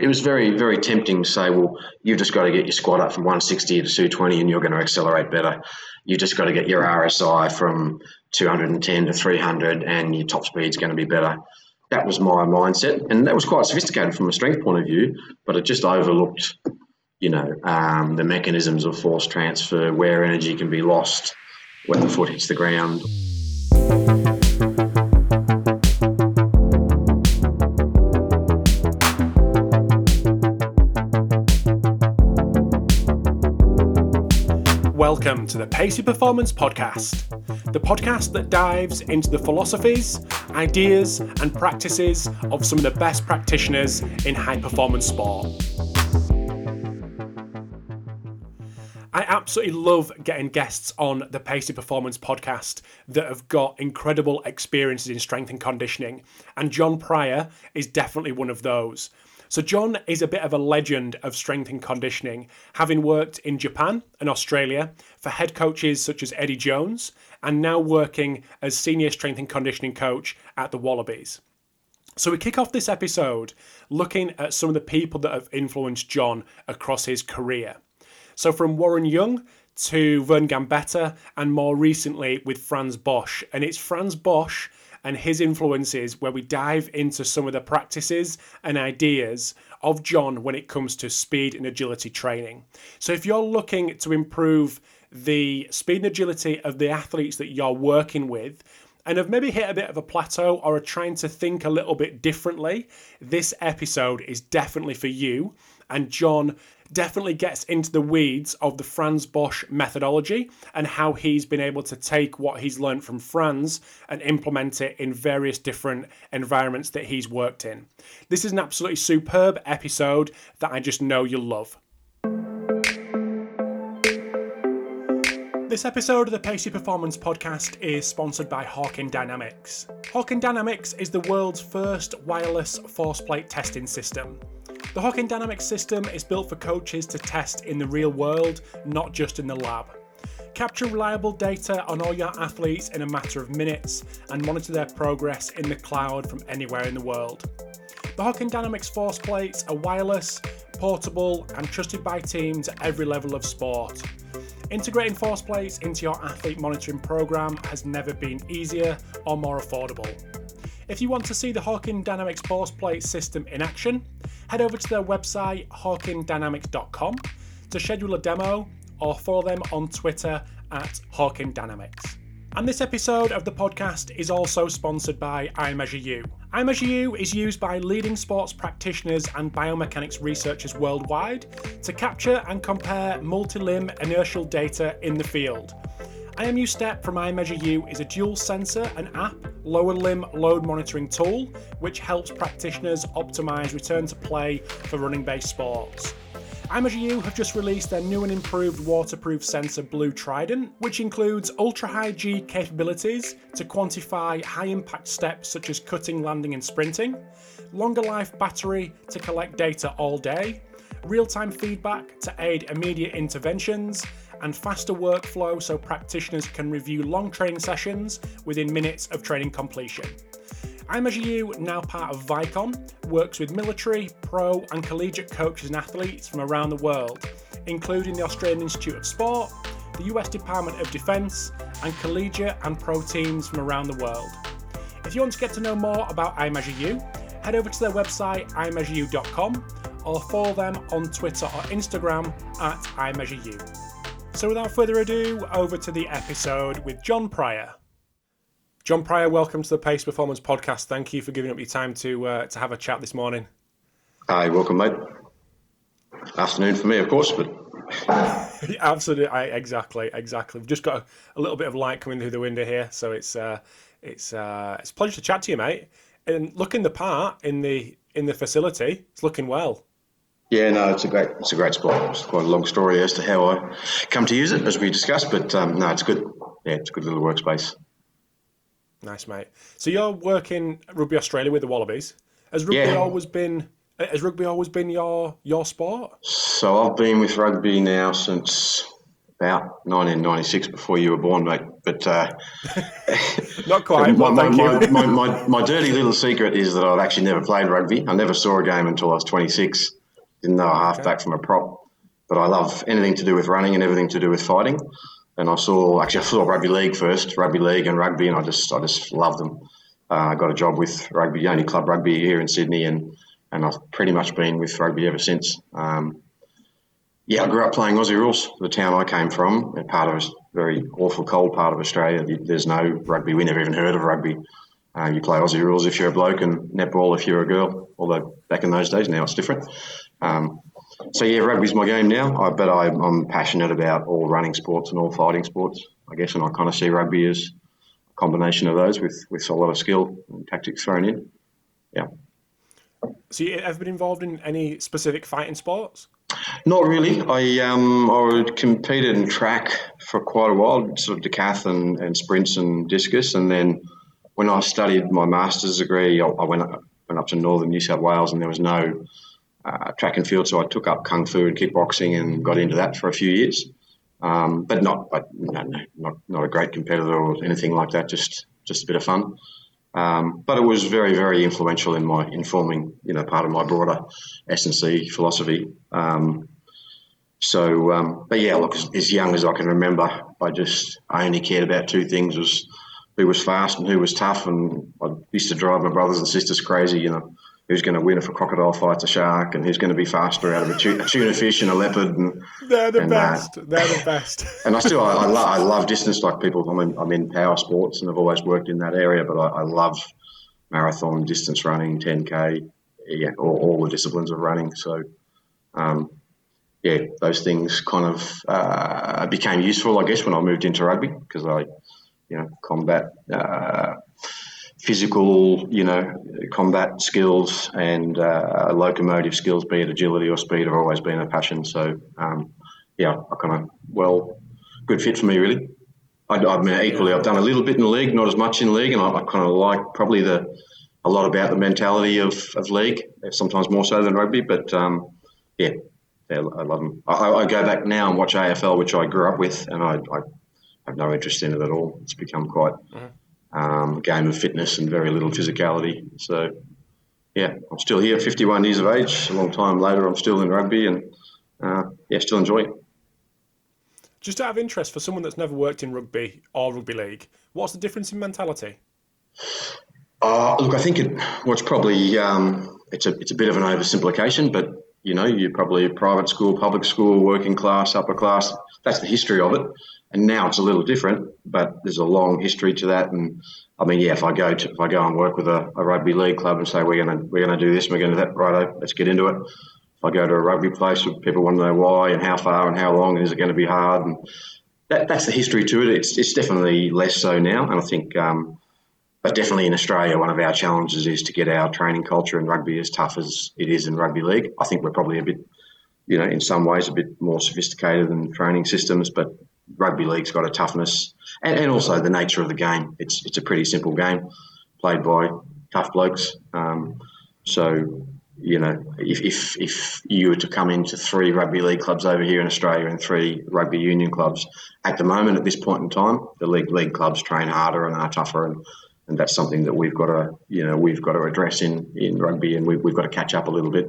It was very, very tempting to say, well, you've just got to get your squat up from 160 to 220 and you're going to accelerate better. You've just got to get your RSI from 210 to 300 and your top speed's going to be better. That was my mindset. And that was quite sophisticated from a strength point of view, but it just overlooked, you know, um, the mechanisms of force transfer, where energy can be lost when the foot hits the ground. Welcome to the Pacey Performance Podcast, the podcast that dives into the philosophies, ideas, and practices of some of the best practitioners in high performance sport. I absolutely love getting guests on the Pacey Performance podcast that have got incredible experiences in strength and conditioning, and John Pryor is definitely one of those. So, John is a bit of a legend of strength and conditioning, having worked in Japan and Australia for head coaches such as Eddie Jones, and now working as senior strength and conditioning coach at the Wallabies. So, we kick off this episode looking at some of the people that have influenced John across his career. So, from Warren Young to Vern Gambetta, and more recently with Franz Bosch. And it's Franz Bosch and his influences where we dive into some of the practices and ideas of John when it comes to speed and agility training. So if you're looking to improve the speed and agility of the athletes that you're working with, and have maybe hit a bit of a plateau or are trying to think a little bit differently, this episode is definitely for you. And John definitely gets into the weeds of the Franz Bosch methodology and how he's been able to take what he's learned from Franz and implement it in various different environments that he's worked in. This is an absolutely superb episode that I just know you'll love. This episode of the Pacey Performance Podcast is sponsored by Hawkin Dynamics. Hawkin Dynamics is the world's first wireless force plate testing system. The Hawkin Dynamics system is built for coaches to test in the real world, not just in the lab. Capture reliable data on all your athletes in a matter of minutes and monitor their progress in the cloud from anywhere in the world. The Hawkin Dynamics force plates are wireless, portable, and trusted by teams at every level of sport. Integrating force plates into your athlete monitoring program has never been easier or more affordable. If you want to see the Hawkin Dynamics force plate system in action, head over to their website hawkindynamics.com to schedule a demo or follow them on Twitter at Hawkin Dynamics. And this episode of the podcast is also sponsored by iMeasureU. iMeasureU is used by leading sports practitioners and biomechanics researchers worldwide to capture and compare multi limb inertial data in the field IMU Step from iMeasureU is a dual sensor and app lower limb load monitoring tool which helps practitioners optimize return to play for running based sports. iMeasureU have just released their new and improved waterproof sensor Blue Trident, which includes ultra high G capabilities to quantify high impact steps such as cutting, landing, and sprinting, longer life battery to collect data all day, real time feedback to aid immediate interventions, and faster workflow so practitioners can review long training sessions within minutes of training completion. iMeasureU, now part of Vicon, works with military, pro, and collegiate coaches and athletes from around the world, including the Australian Institute of Sport, the US Department of Defense, and collegiate and pro teams from around the world. If you want to get to know more about iMeasureU, head over to their website iMeasureU.com or follow them on Twitter or Instagram at iMeasureU. So, without further ado, over to the episode with John Pryor. John Pryor, welcome to the Pacey Performance Podcast. Thank you for giving up your time to uh, to have a chat this morning. Hi, welcome, mate. Afternoon for me, of course, but absolutely, I, exactly, exactly. We've just got a, a, little bit of light coming through the window here, so it's uh, it's uh, it's a pleasure to chat to you, mate. And looking the part in the in the facility, it's looking well. Yeah, no, it's a great, it's a great spot. It's quite a long story as to how I come to use it, as we discussed. But um, no, it's good. Yeah, it's a good little workspace. Nice, mate. So you're working Rugby Australia with the Wallabies. Has rugby yeah. always been? Has rugby always been your your sport? So I've been with rugby now since about 1996 before you were born, mate. But uh, not quite. my, my, my, my, my, my, dirty little secret is that I've actually never played rugby. I never saw a game until I was 26. Didn't know a halfback okay. from a prop. But I love anything to do with running and everything to do with fighting. And I saw actually I saw rugby league first, rugby league and rugby, and I just I just love them. Uh, I got a job with rugby, only club rugby here in Sydney, and and I've pretty much been with rugby ever since. Um, yeah, I grew up playing Aussie rules. The town I came from, part of a very awful cold part of Australia. There's no rugby. We never even heard of rugby. Uh, you play Aussie rules if you're a bloke, and netball if you're a girl. Although back in those days, now it's different. Um, so yeah, rugby's my game now. I, but I, am passionate about all running sports and all fighting sports. I guess, and I kind of see rugby as a combination of those with with a lot of skill and tactics thrown in. Yeah. So you ever been involved in any specific fighting sports? Not really. I um I competed in track for quite a while, sort of decath and, and sprints and discus, and then when I studied my master's degree, I, I went up, went up to northern New South Wales, and there was no uh, track and field, so I took up kung fu and kickboxing and got into that for a few years. Um, but not, but no, no, not not a great competitor or anything like that. Just just a bit of fun. Um, but it was very, very influential in my informing, you know, part of my broader S and C philosophy. Um, so, um, but yeah, look, as, as, young as I can remember, I just I only cared about two things: was who was fast and who was tough. And I used to drive my brothers and sisters crazy, you know who's going to win if a crocodile fights a shark and who's going to be faster out of a tuna, a tuna fish and a leopard. And, They're the and best. That. They're the best. and I still, I, I, love, I love distance like people. I'm in, I'm in power sports and I've always worked in that area, but I, I love marathon, distance running, 10K, yeah, all, all the disciplines of running. So, um, yeah, those things kind of uh, became useful, I guess, when I moved into rugby because I, you know, combat uh, physical, you know, combat skills and uh, locomotive skills, be it agility or speed, have always been a passion. So, um, yeah, I kind of, well, good fit for me, really. I, I mean, equally, I've done a little bit in league, not as much in league, and I, I kind of like probably the a lot about the mentality of, of league, sometimes more so than rugby. But um, yeah, yeah, I love them. I, I, go back now and watch AFL, which I grew up with, and I, I have no interest in it at all. It's become quite. Mm-hmm um, game of fitness and very little physicality. So, yeah, I'm still here, 51 years of age. A long time later, I'm still in rugby and, uh, yeah, still enjoying it. Just out of interest, for someone that's never worked in rugby or rugby league, what's the difference in mentality? Uh, look, I think it, well, it's probably um, it's a it's a bit of an oversimplification, but you know, you're probably private school, public school, working class, upper class. That's the history of it and now it's a little different, but there's a long history to that. And I mean, yeah, if I go to if I go and work with a, a rugby league club and say we're gonna we're gonna do this, we're gonna do that, right? Let's get into it. If I go to a rugby place, people want to know why and how far and how long, and is it going to be hard? And that, that's the history to it. It's it's definitely less so now, and I think. Um, but definitely in Australia, one of our challenges is to get our training culture in rugby as tough as it is in rugby league. I think we're probably a bit, you know, in some ways a bit more sophisticated than training systems, but rugby league's got a toughness and, and also the nature of the game. It's it's a pretty simple game played by tough blokes. Um, so you know, if, if if you were to come into three rugby league clubs over here in Australia and three rugby union clubs, at the moment at this point in time, the league league clubs train harder and are tougher, and, and that's something that we've got to you know we've got to address in in rugby, and we, we've got to catch up a little bit.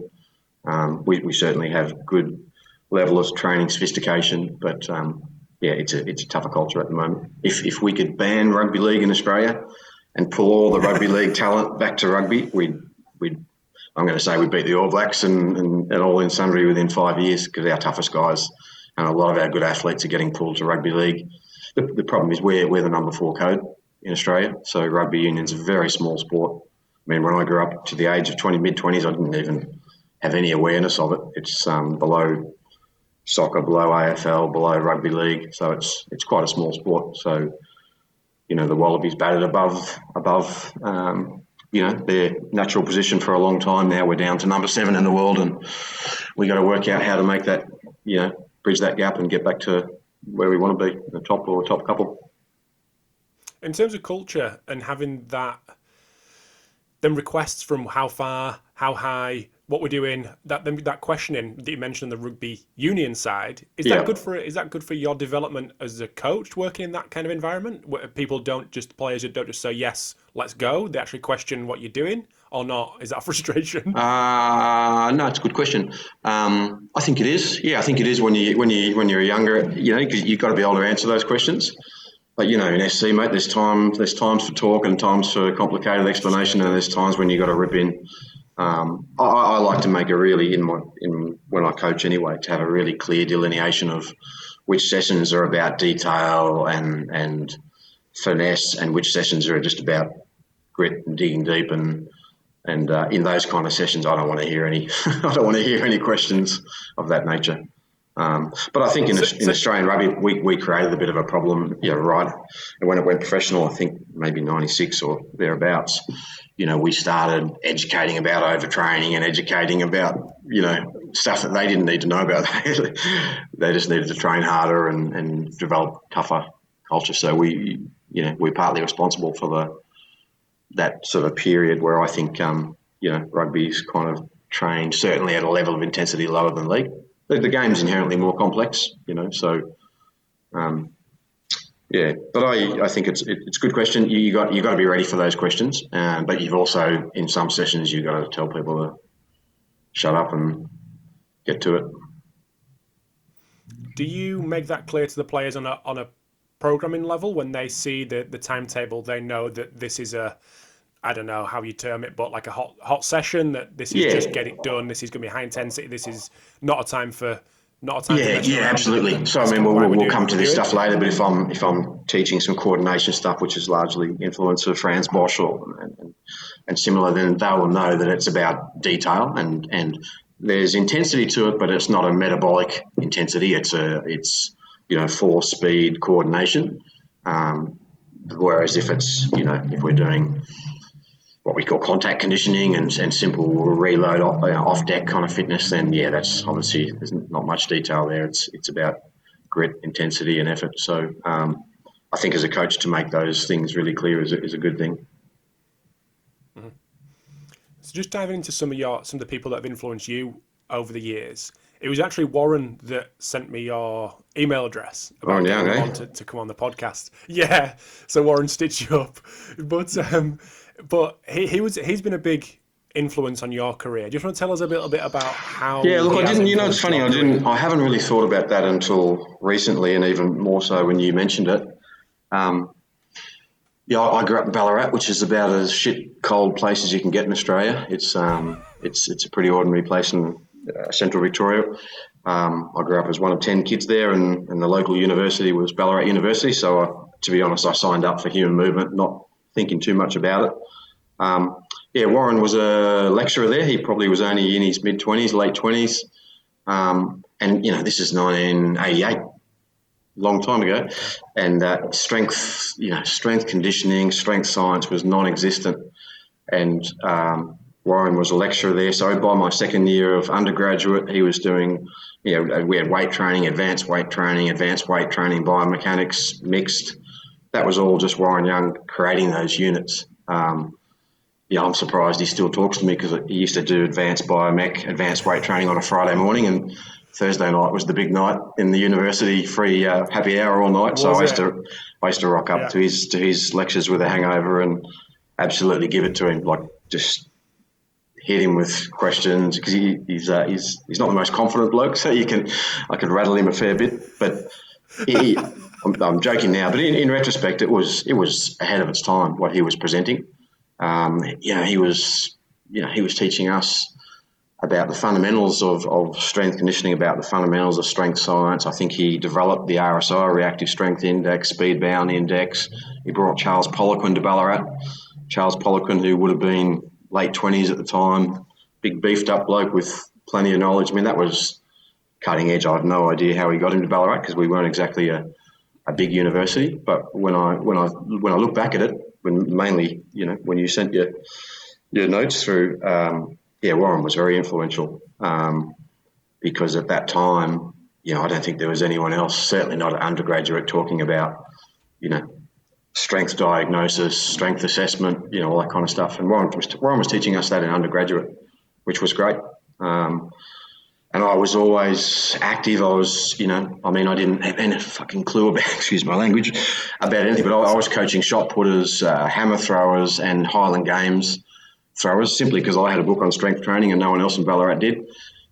Um, we, we certainly have good level of training sophistication, but um, yeah, it's a it's a tougher culture at the moment. If if we could ban rugby league in Australia and pull all the rugby league talent back to rugby, we'd we'd I'm going to say we'd beat the All Blacks and, and, and all in sundry within five years because our toughest guys and a lot of our good athletes are getting pulled to rugby league. The, the problem is we're, we're the number four code in Australia, so rugby union's a very small sport. I mean, when I grew up to the age of 20, mid 20s, I didn't even have any awareness of it. It's um, below soccer, below AFL, below rugby league. So it's it's quite a small sport. So you know the Wallabies batted above above um, you know their natural position for a long time. Now we're down to number seven in the world, and we got to work out how to make that you know bridge that gap and get back to where we want to be, the top or top couple. In terms of culture and having that, then requests from how far, how high, what we're doing that that questioning that you mentioned on the rugby union side is that good for is that good for your development as a coach working in that kind of environment? Where people don't just players don't just say yes let's go. They actually question what you're doing or not. Is that frustration? Uh, no it's a good question. Um, I think it is. Yeah I think it is when you when you when you're younger you know because you've got to be able to answer those questions. But you know, in SC, mate, there's time. There's times for talk and times for complicated explanation, and there's times when you have got to rip in. Um, I, I, like to make a really in my in when I coach anyway to have a really clear delineation of which sessions are about detail and and finesse, and which sessions are just about grit and digging deep and and uh, in those kind of sessions, I don't want to hear any I don't want to hear any questions of that nature. Um, but I think in, in Australian rugby, we, we created a bit of a problem, yeah, right. And when it went professional, I think maybe 96 or thereabouts, you know, we started educating about overtraining and educating about, you know, stuff that they didn't need to know about. they just needed to train harder and, and develop tougher culture. So we, you know, we're partly responsible for the that sort of period where I think, um, you know, rugby's kind of trained certainly at a level of intensity lower than league. The, the game's inherently more complex, you know, so um, yeah, but I, I think it's it, it's a good question. You, you got you got to be ready for those questions, um, but you've also in some sessions you've got to tell people to shut up and get to it. Do you make that clear to the players on a on a programming level when they see the the timetable? They know that this is a I don't know how you term it, but like a hot hot session that this is yeah. just get it done. This is going to be high intensity. This is not a time for not. Yeah, yeah, absolutely. So I mean, we'll, we'll, we'll come to this stuff later. But if I'm if I'm teaching some coordination stuff, which is largely influence of Franz Bosch or and, and similar, then they will know that it's about detail and and there's intensity to it, but it's not a metabolic intensity. It's a it's you know force, speed, coordination. Um, whereas if it's you know if we're doing what we call contact conditioning and, and simple reload off, uh, off deck kind of fitness, then yeah, that's obviously there's not much detail there. It's it's about grit, intensity, and effort. So um, I think as a coach to make those things really clear is a, is a good thing. Mm-hmm. So just diving into some of your some of the people that have influenced you over the years. It was actually Warren that sent me your email address about oh, yeah, okay. to, to come on the podcast. Yeah, so Warren stitched you up, but um, but he, he was he's been a big influence on your career. Do you want to tell us a little bit about how? Yeah, look, I didn't. You know, it's funny. I didn't. I haven't really thought about that until recently, and even more so when you mentioned it. Um, yeah, I grew up in Ballarat, which is about as shit cold place as you can get in Australia. It's um, it's it's a pretty ordinary place in uh, central Victoria. Um, I grew up as one of ten kids there, and, and the local university was Ballarat University. So, I, to be honest, I signed up for human movement, not thinking too much about it. Um, yeah, Warren was a lecturer there. He probably was only in his mid 20s, late 20s. Um, and, you know, this is 1988, long time ago. And uh, strength, you know, strength conditioning, strength science was non existent. And um, Warren was a lecturer there. So by my second year of undergraduate, he was doing, you know, we had weight training, advanced weight training, advanced weight training, biomechanics, mixed that was all just Warren Young creating those units. Um, yeah, I'm surprised he still talks to me because he used to do advanced biomech, advanced weight training on a Friday morning, and Thursday night was the big night in the university free uh, happy hour all night. so I used to I used to rock up yeah. to his to his lectures with a hangover and absolutely give it to him, like just hit him with questions because he, he's uh, he's he's not the most confident bloke, so you can I could rattle him a fair bit, but he. I'm, I'm joking now, but in, in, retrospect, it was it was ahead of its time what he was presenting. Um, you know, he was you know he was teaching us about the fundamentals of, of strength conditioning, about the fundamentals of strength science. I think he developed the RSI, Reactive Strength Index, Speed Bound Index. He brought Charles Poliquin to Ballarat. Charles Poliquin, who would have been late 20s at the time, big beefed up bloke with plenty of knowledge. I mean, that was cutting edge. I have no idea how he got into Ballarat because we weren't exactly a, a big university. But when I when I when I look back at it, when mainly you know when you sent your your notes through, um, yeah, Warren was very influential um, because at that time, you know, I don't think there was anyone else, certainly not an undergraduate, talking about you know strength diagnosis, strength assessment, you know, all that kind of stuff. And Warren was, Warren was teaching us that in undergraduate, which was great. Um, and I was always active. I was, you know, I mean, I didn't have any fucking clue about, excuse my language, about anything, but I, I was coaching shot putters, uh, hammer throwers, and Highland Games throwers simply because I had a book on strength training and no one else in Ballarat did.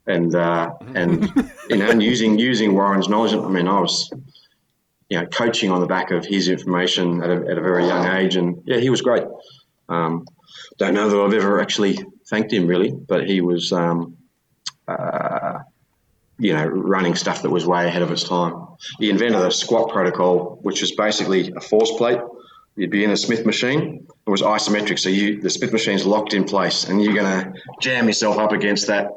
And, uh, and you know, and using, using Warren's knowledge, I mean, I was, you know, coaching on the back of his information at a, at a very young age. And yeah, he was great. Um, don't know that I've ever actually thanked him really, but he was, um, uh, you know, running stuff that was way ahead of its time. He invented a squat protocol, which was basically a force plate. You'd be in a Smith machine. It was isometric, so you the Smith machine's locked in place, and you're going to jam yourself up against that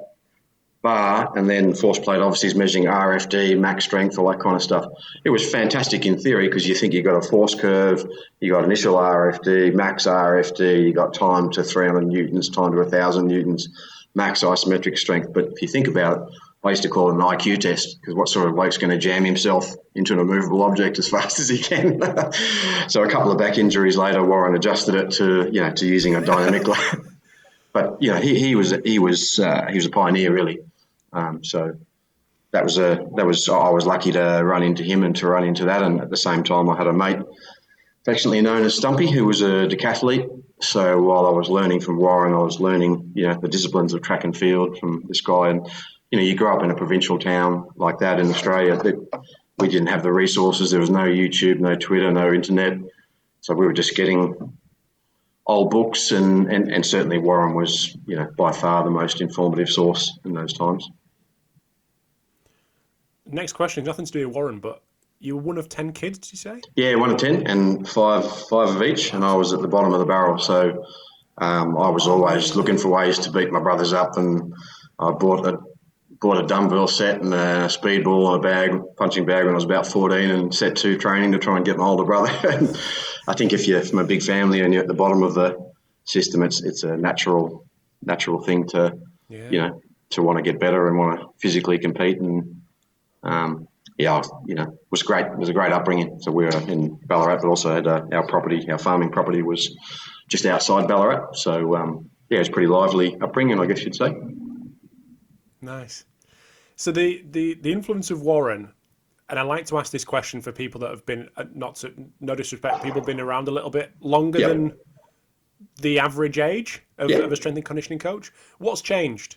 bar, and then force plate obviously is measuring RFD, max strength, all that kind of stuff. It was fantastic in theory because you think you got a force curve, you got initial RFD, max RFD, you got time to 300 newtons, time to 1,000 newtons max isometric strength. But if you think about it, I used to call it an IQ test because what sort of bloke's going to jam himself into an immovable object as fast as he can? so a couple of back injuries later, Warren adjusted it to you know to using a dynamic. but you know he, he was he was uh, he was a pioneer really. Um, so that was a that was I was lucky to run into him and to run into that. And at the same time, I had a mate affectionately known as Stumpy, who was a decathlete so while I was learning from Warren, I was learning, you know, the disciplines of track and field from this guy. And, you know, you grow up in a provincial town like that in Australia we didn't have the resources. There was no YouTube, no Twitter, no internet. So we were just getting old books and, and, and certainly Warren was, you know, by far the most informative source in those times. Next question, nothing to do with Warren, but you were one of ten kids, did you say? Yeah, one of ten, and five five of each, and I was at the bottom of the barrel. So um, I was always looking for ways to beat my brothers up, and I bought a bought a dumbbell set and a speed ball and a bag, punching bag when I was about 14 and set to training to try and get my older brother. I think if you're from a big family and you're at the bottom of the system, it's it's a natural natural thing to yeah. you know to want to get better and want to physically compete and um, yeah, you know, was great. It was a great upbringing. So we were in Ballarat, but also had uh, our property, our farming property was just outside Ballarat. So um, yeah, it was pretty lively upbringing, I guess you'd say. Nice. So the, the, the influence of Warren, and I like to ask this question for people that have been uh, not to, no disrespect, people been around a little bit longer yep. than the average age of, yep. of a strength and conditioning coach. What's changed?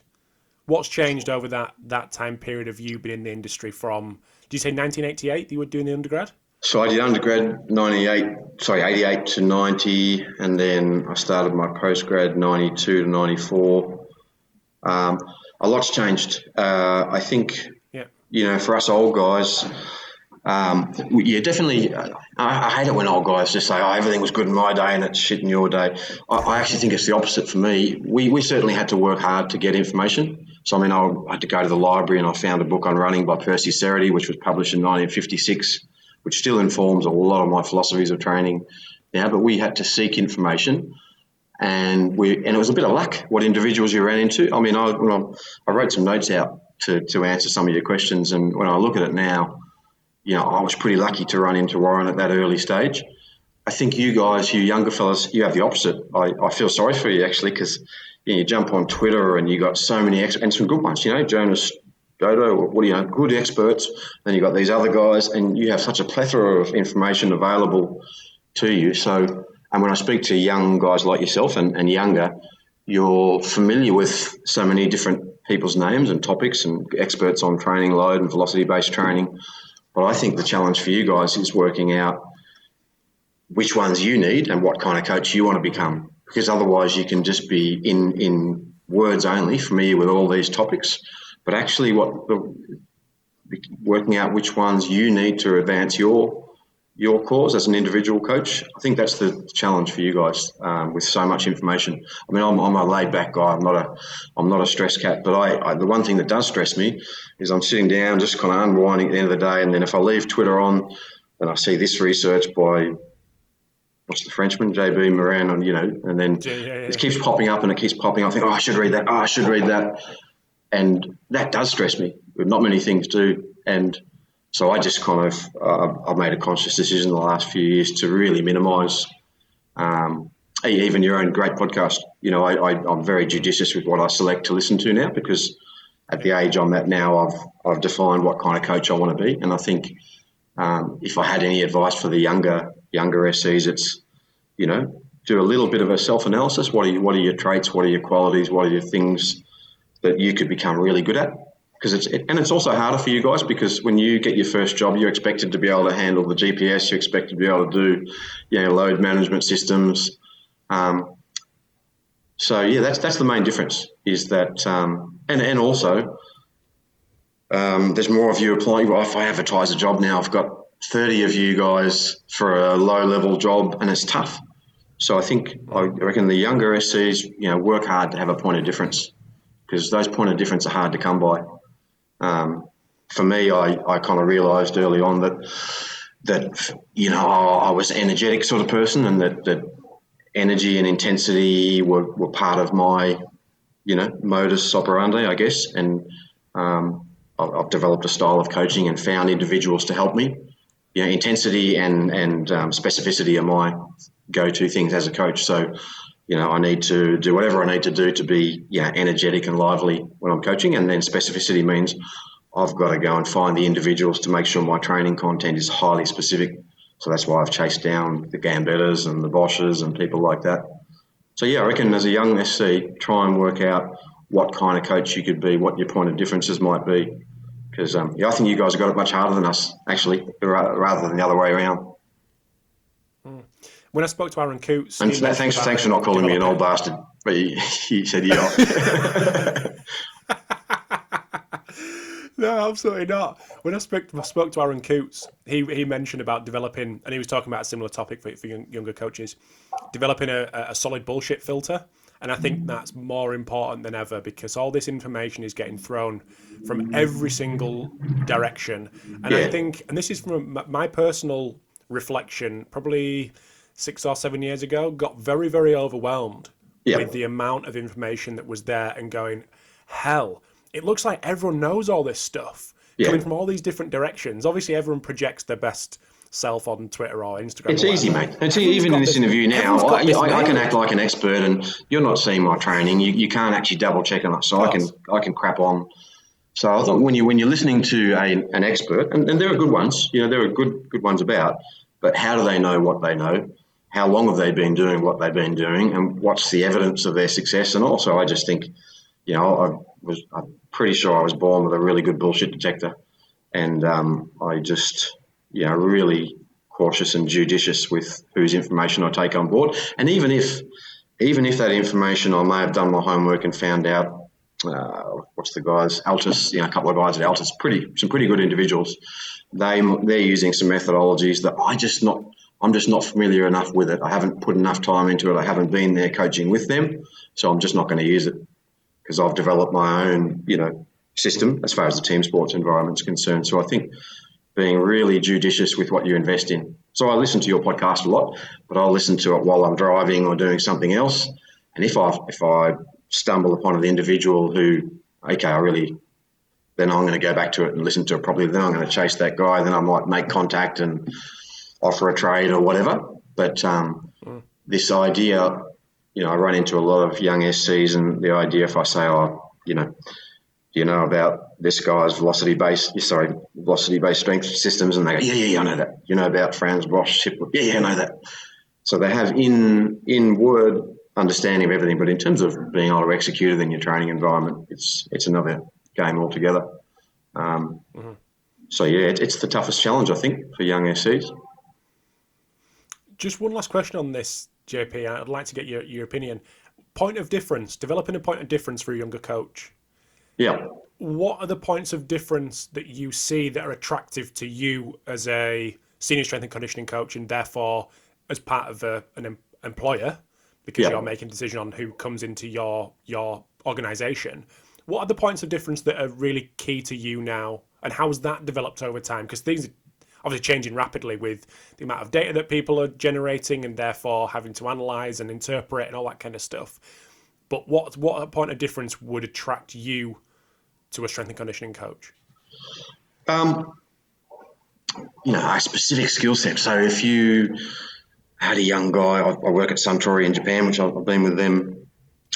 What's changed over that that time period of you being in the industry from you say 1988 you were doing the undergrad? So I did undergrad 98, sorry, 88 to 90, and then I started my postgrad 92 to 94. Um, a lot's changed. Uh, I think, yeah. you know, for us old guys, um, yeah, definitely. I, I, hate it when old guys just say, "Oh, everything was good in my day and it's shit in your day." I, I, actually think it's the opposite for me. We we certainly had to work hard to get information. So I mean, I had to go to the library and I found a book on running by Percy Cerutty, which was published in 1956, which still informs a lot of my philosophies of training now. But we had to seek information, and we and it was a bit of luck what individuals you ran into. I mean, I I, I wrote some notes out to to answer some of your questions, and when I look at it now you know, I was pretty lucky to run into Warren at that early stage. I think you guys, you younger fellas, you have the opposite. I, I feel sorry for you actually because you, know, you, jump on Twitter and you got so many ex- and some good ones. You know, Jonas Dodoo, what do you know, good experts. Then you got these other guys, and you have such a plethora of information available to you. So, and when I speak to young guys like yourself and, and younger, you're familiar with so many different people's names and topics and experts on training load and velocity based training. But I think the challenge for you guys is working out which ones you need and what kind of coach you want to become. Because otherwise, you can just be in in words only, familiar with all these topics, but actually, what the, working out which ones you need to advance your your cause as an individual coach. I think that's the challenge for you guys um, with so much information. I mean, I'm, I'm, a laid back guy. I'm not a I'm not a stress cat. But I, I, the one thing that does stress me is I'm sitting down, just kind of unwinding at the end of the day, and then if I leave Twitter on, and I see this research by what's the Frenchman, JB Morin, and you know, and then yeah, yeah, yeah. it keeps popping up and it keeps popping. up. I think, oh, I should read that. Oh, I should read that, and that does stress me. With not many things do, and so I just kind of uh, I've made a conscious decision the last few years to really minimise um, even your own great podcast. You know, I, am very judicious with what I select to listen to now because at the age I'm at now, I've I've defined what kind of coach I want to be, and I think um, if I had any advice for the younger younger SCs, it's you know do a little bit of a self analysis. What are you, what are your traits? What are your qualities? What are your things that you could become really good at? Because it's and it's also harder for you guys because when you get your first job, you're expected to be able to handle the GPS. You're expected to be able to do you know load management systems. Um, so yeah, that's that's the main difference. Is that um, and and also um, there's more of you applying. Well, if I advertise a job now, I've got 30 of you guys for a low level job, and it's tough. So I think I reckon the younger SCs, you know, work hard to have a point of difference because those point of difference are hard to come by. Um, for me, I, I kind of realised early on that that you know I was an energetic sort of person, and that, that energy and intensity were, were part of my you know modus operandi, I guess, and um, I've developed a style of coaching and found individuals to help me. You know, intensity and and um, specificity are my go-to things as a coach. So, you know, I need to do whatever I need to do to be know, energetic and lively when I'm coaching. And then specificity means I've got to go and find the individuals to make sure my training content is highly specific. So that's why I've chased down the Gambettas and the Bosches and people like that. So yeah, I reckon as a young SC, try and work out what kind of coach you could be, what your point of differences might be. Because um, yeah, I think you guys have got it much harder than us, actually, rather than the other way around. When I spoke to Aaron Coutts, and thanks, thanks for not calling me an old bastard. But he, he said yeah. no, absolutely not. When I spoke, I spoke to Aaron Coutts, he he mentioned about developing, and he was talking about a similar topic for, for younger coaches, developing a, a solid bullshit filter. And I think that's more important than ever because all this information is getting thrown from every single direction. And yeah. I think, and this is from my personal reflection, probably six or seven years ago, got very, very overwhelmed yeah. with the amount of information that was there and going, hell, it looks like everyone knows all this stuff yeah. coming from all these different directions. Obviously, everyone projects their best self on Twitter or Instagram. It's easy, mate. It's even in this, this interview now, I, I, I, can act like an expert, and you're not seeing my training. You, you can't actually double check on it, so I can I can crap on. So I thought when you when you're listening to a, an expert, and, and there are good ones, you know, there are good good ones about, but how do they know what they know? How long have they been doing what they've been doing and what's the evidence of their success? And also i just think you know i was i'm pretty sure i was born with a really good bullshit detector. And um, i just you know really cautious and judicious with whose information i take on board. And even if even if that information i may have done my homework and found out uh, what's the guys ALTIS you know a couple of guys at ALTIS pretty some pretty good individuals. They they're using some methodologies that i just not I'm just not familiar enough with it. I haven't put enough time into it. I haven't been there coaching with them, so I'm just not going to use it because I've developed my own, you know, system as far as the team sports environment is concerned. So I think being really judicious with what you invest in. So I listen to your podcast a lot, but I'll listen to it while I'm driving or doing something else. And if I if I stumble upon an individual who, okay, I really, then I'm going to go back to it and listen to it properly. Then I'm going to chase that guy. Then I might make contact and offer a trade or whatever. But um, mm. this idea, you know, I run into a lot of young SCs, and the idea if I say, oh, you know, do you know about this guy's velocity based, sorry, velocity based strength systems? And they go, yeah, yeah, yeah, I know that. You know about Franz Bosch, yeah, yeah, I know that. So they have in in word understanding of everything, but in terms of being able to execute it in your training environment, it's it's another game altogether. Um, mm-hmm. So yeah, it, it's the toughest challenge I think for young SCs. Just one last question on this, JP. I'd like to get your, your opinion. Point of difference, developing a point of difference for a younger coach. Yeah. What are the points of difference that you see that are attractive to you as a senior strength and conditioning coach, and therefore as part of a, an em- employer, because yeah. you're making a decision on who comes into your your organisation? What are the points of difference that are really key to you now, and how has that developed over time? Because things obviously changing rapidly with the amount of data that people are generating and therefore having to analyze and interpret and all that kind of stuff. But what what point of difference would attract you to a strength and conditioning coach? Um, you know, a specific skill set. So if you had a young guy, I, I work at Suntory in Japan, which I've been with them,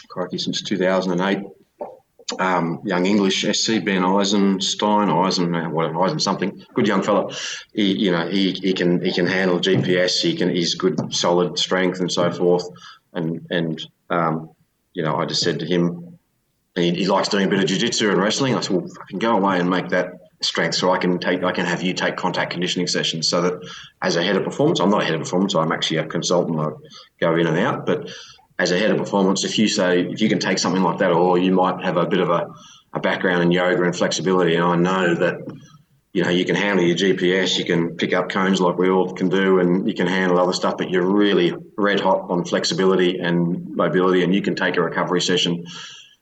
correctly, since 2008. Um, young English SC Ben Eisenstein, Eisen, whatever Eisen something, good young fellow. He, you know, he, he can he can handle GPS. He can he's good, solid strength and so forth. And and um, you know, I just said to him, he, he likes doing a bit of jiu-jitsu and wrestling. I said, well, I can go away and make that strength so I can take I can have you take contact conditioning sessions so that as a head of performance, I'm not a head of performance, I'm actually a consultant. I go in and out, but as a head of performance, if you say if you can take something like that, or you might have a bit of a, a background in yoga and flexibility, and I know that you know you can handle your GPS, you can pick up cones like we all can do, and you can handle other stuff, but you're really red hot on flexibility and mobility, and you can take a recovery session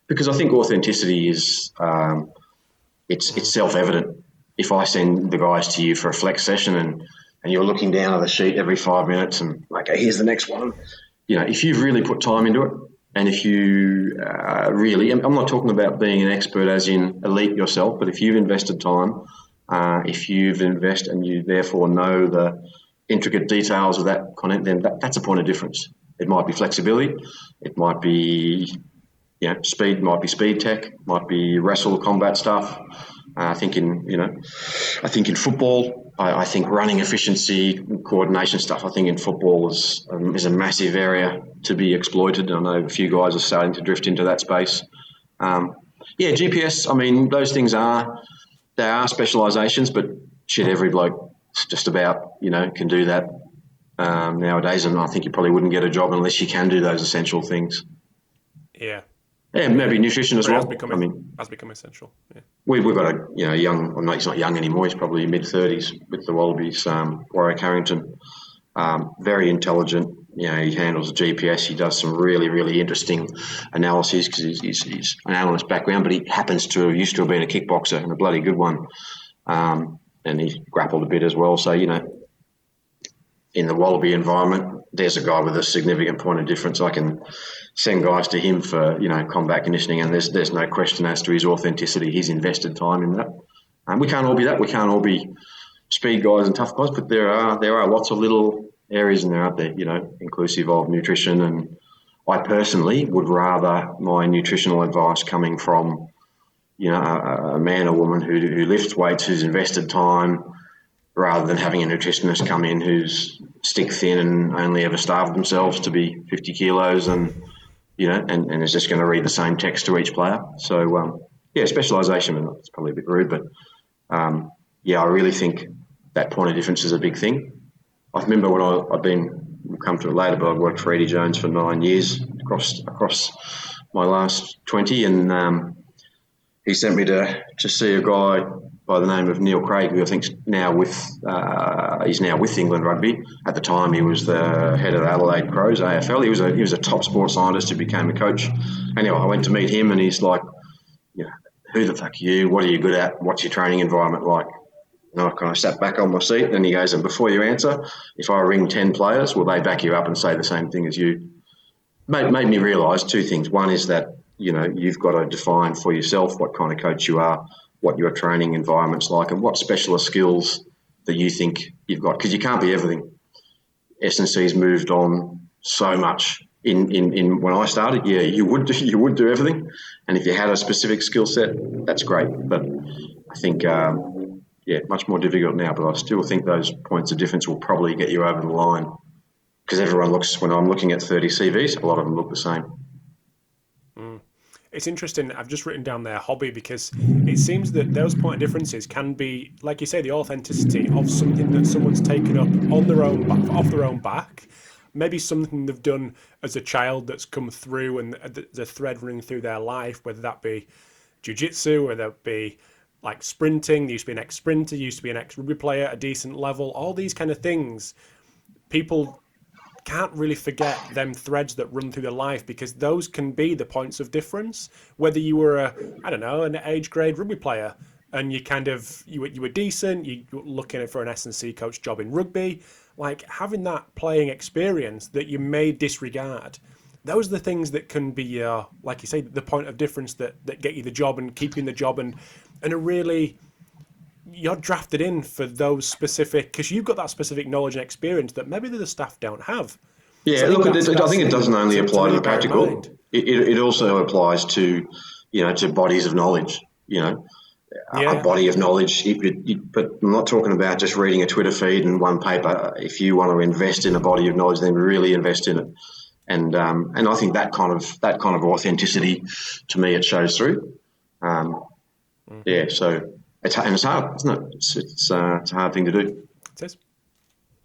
because I think authenticity is um, it's it's self evident. If I send the guys to you for a flex session and and you're looking down at the sheet every five minutes and okay, here's the next one you know, if you've really put time into it, and if you uh, really, I'm not talking about being an expert as in elite yourself, but if you've invested time, uh, if you've invested and you therefore know the intricate details of that content, then that, that's a point of difference. It might be flexibility, it might be, you know, speed, might be speed tech, might be wrestle combat stuff. Uh, I think in, you know, I think in football, I, I, think running efficiency, coordination stuff. I think in football is um, is a massive area to be exploited. I know a few guys are starting to drift into that space. Um, yeah, GPS. I mean, those things are they are specializations, but shit, every bloke just about you know can do that um, nowadays, and I think you probably wouldn't get a job unless you can do those essential things. Yeah, yeah, maybe nutrition as well. Become, I mean, has become essential. Yeah. We, we've got a you know young. Well, no, he's not young anymore. He's probably mid thirties with the Wallabies. Um, Warwick Harrington, um, very intelligent. You know, he handles the GPS. He does some really, really interesting analyses because he's, he's, he's, an analyst background, but he happens to have used to have been a kickboxer and a bloody good one. Um, and he grappled a bit as well. So you know, in the Wallaby environment, there's a guy with a significant point of difference. I can send guys to him for you know combat conditioning, and there's there's no question as to his authenticity. He's invested time in that. And we can't all be that. We can't all be speed guys and tough guys, but there are there are lots of little areas in there out there, you know, inclusive of nutrition. And I personally would rather my nutritional advice coming from you know a, a man or woman who, who lifts weights, who's invested time, rather than having a nutritionist come in who's stick thin and only ever starved themselves to be 50 kilos and you know, and, and is just going to read the same text to each player. So, um, yeah, specialisation, and it's probably a bit rude, but um, yeah, I really think that point of difference is a big thing. I remember when I, I've been, we'll come to it later, but I've worked for Eddie Jones for nine years across across my last 20, and um, he sent me to, to see a guy by the name of Neil Craig, who I think's now with uh, he's now with England Rugby. At the time, he was the head of the Adelaide Crows AFL. He was a he was a top sports scientist who became a coach. Anyway, I went to meet him, and he's like, know, who the fuck are you? What are you good at? What's your training environment like? And I kind of sat back on my seat, and he goes, and before you answer, if I ring ten players, will they back you up and say the same thing as you? Made, made me realise two things. One is that you know you've got to define for yourself what kind of coach you are what your training environment's like and what specialist skills that you think you've got because you can't be everything. S&C's moved on so much. In, in, in when I started, yeah, you would do, you would do everything, and if you had a specific skill set, that's great. But I think um, yeah, much more difficult now. But I still think those points of difference will probably get you over the line because everyone looks when I'm looking at 30 CVs, a lot of them look the same it's interesting. I've just written down their hobby because it seems that those point of differences can be, like you say, the authenticity of something that someone's taken up on their own off their own back. Maybe something they've done as a child that's come through and the thread running through their life, whether that be jujitsu, whether that be like sprinting. They used to be an ex sprinter, used to be an ex rugby player at a decent level. All these kind of things, people can't really forget them threads that run through their life because those can be the points of difference. Whether you were a, I don't know, an age grade rugby player and you kind of you were, you were decent, you were looking for an S&C coach job in rugby, like having that playing experience that you may disregard. Those are the things that can be, uh, like you say, the point of difference that, that get you the job and keep you in the job and and a really you're drafted in for those specific because you've got that specific knowledge and experience that maybe the staff don't have. Yeah, so look, I think it doesn't only apply to, the practical. It, it, it, also applies to, you know, to bodies of knowledge. You know, Yeah. a body of knowledge. You- but I'm not talking about just reading a Twitter feed and one paper. If you want to invest in a body of knowledge, then really invest in it. And um, and I think that kind of that kind of authenticity, to me, it shows through. Um, Yeah, so it's and it's hard, isn't it? It's it's, uh, it's a hard thing to do. It is.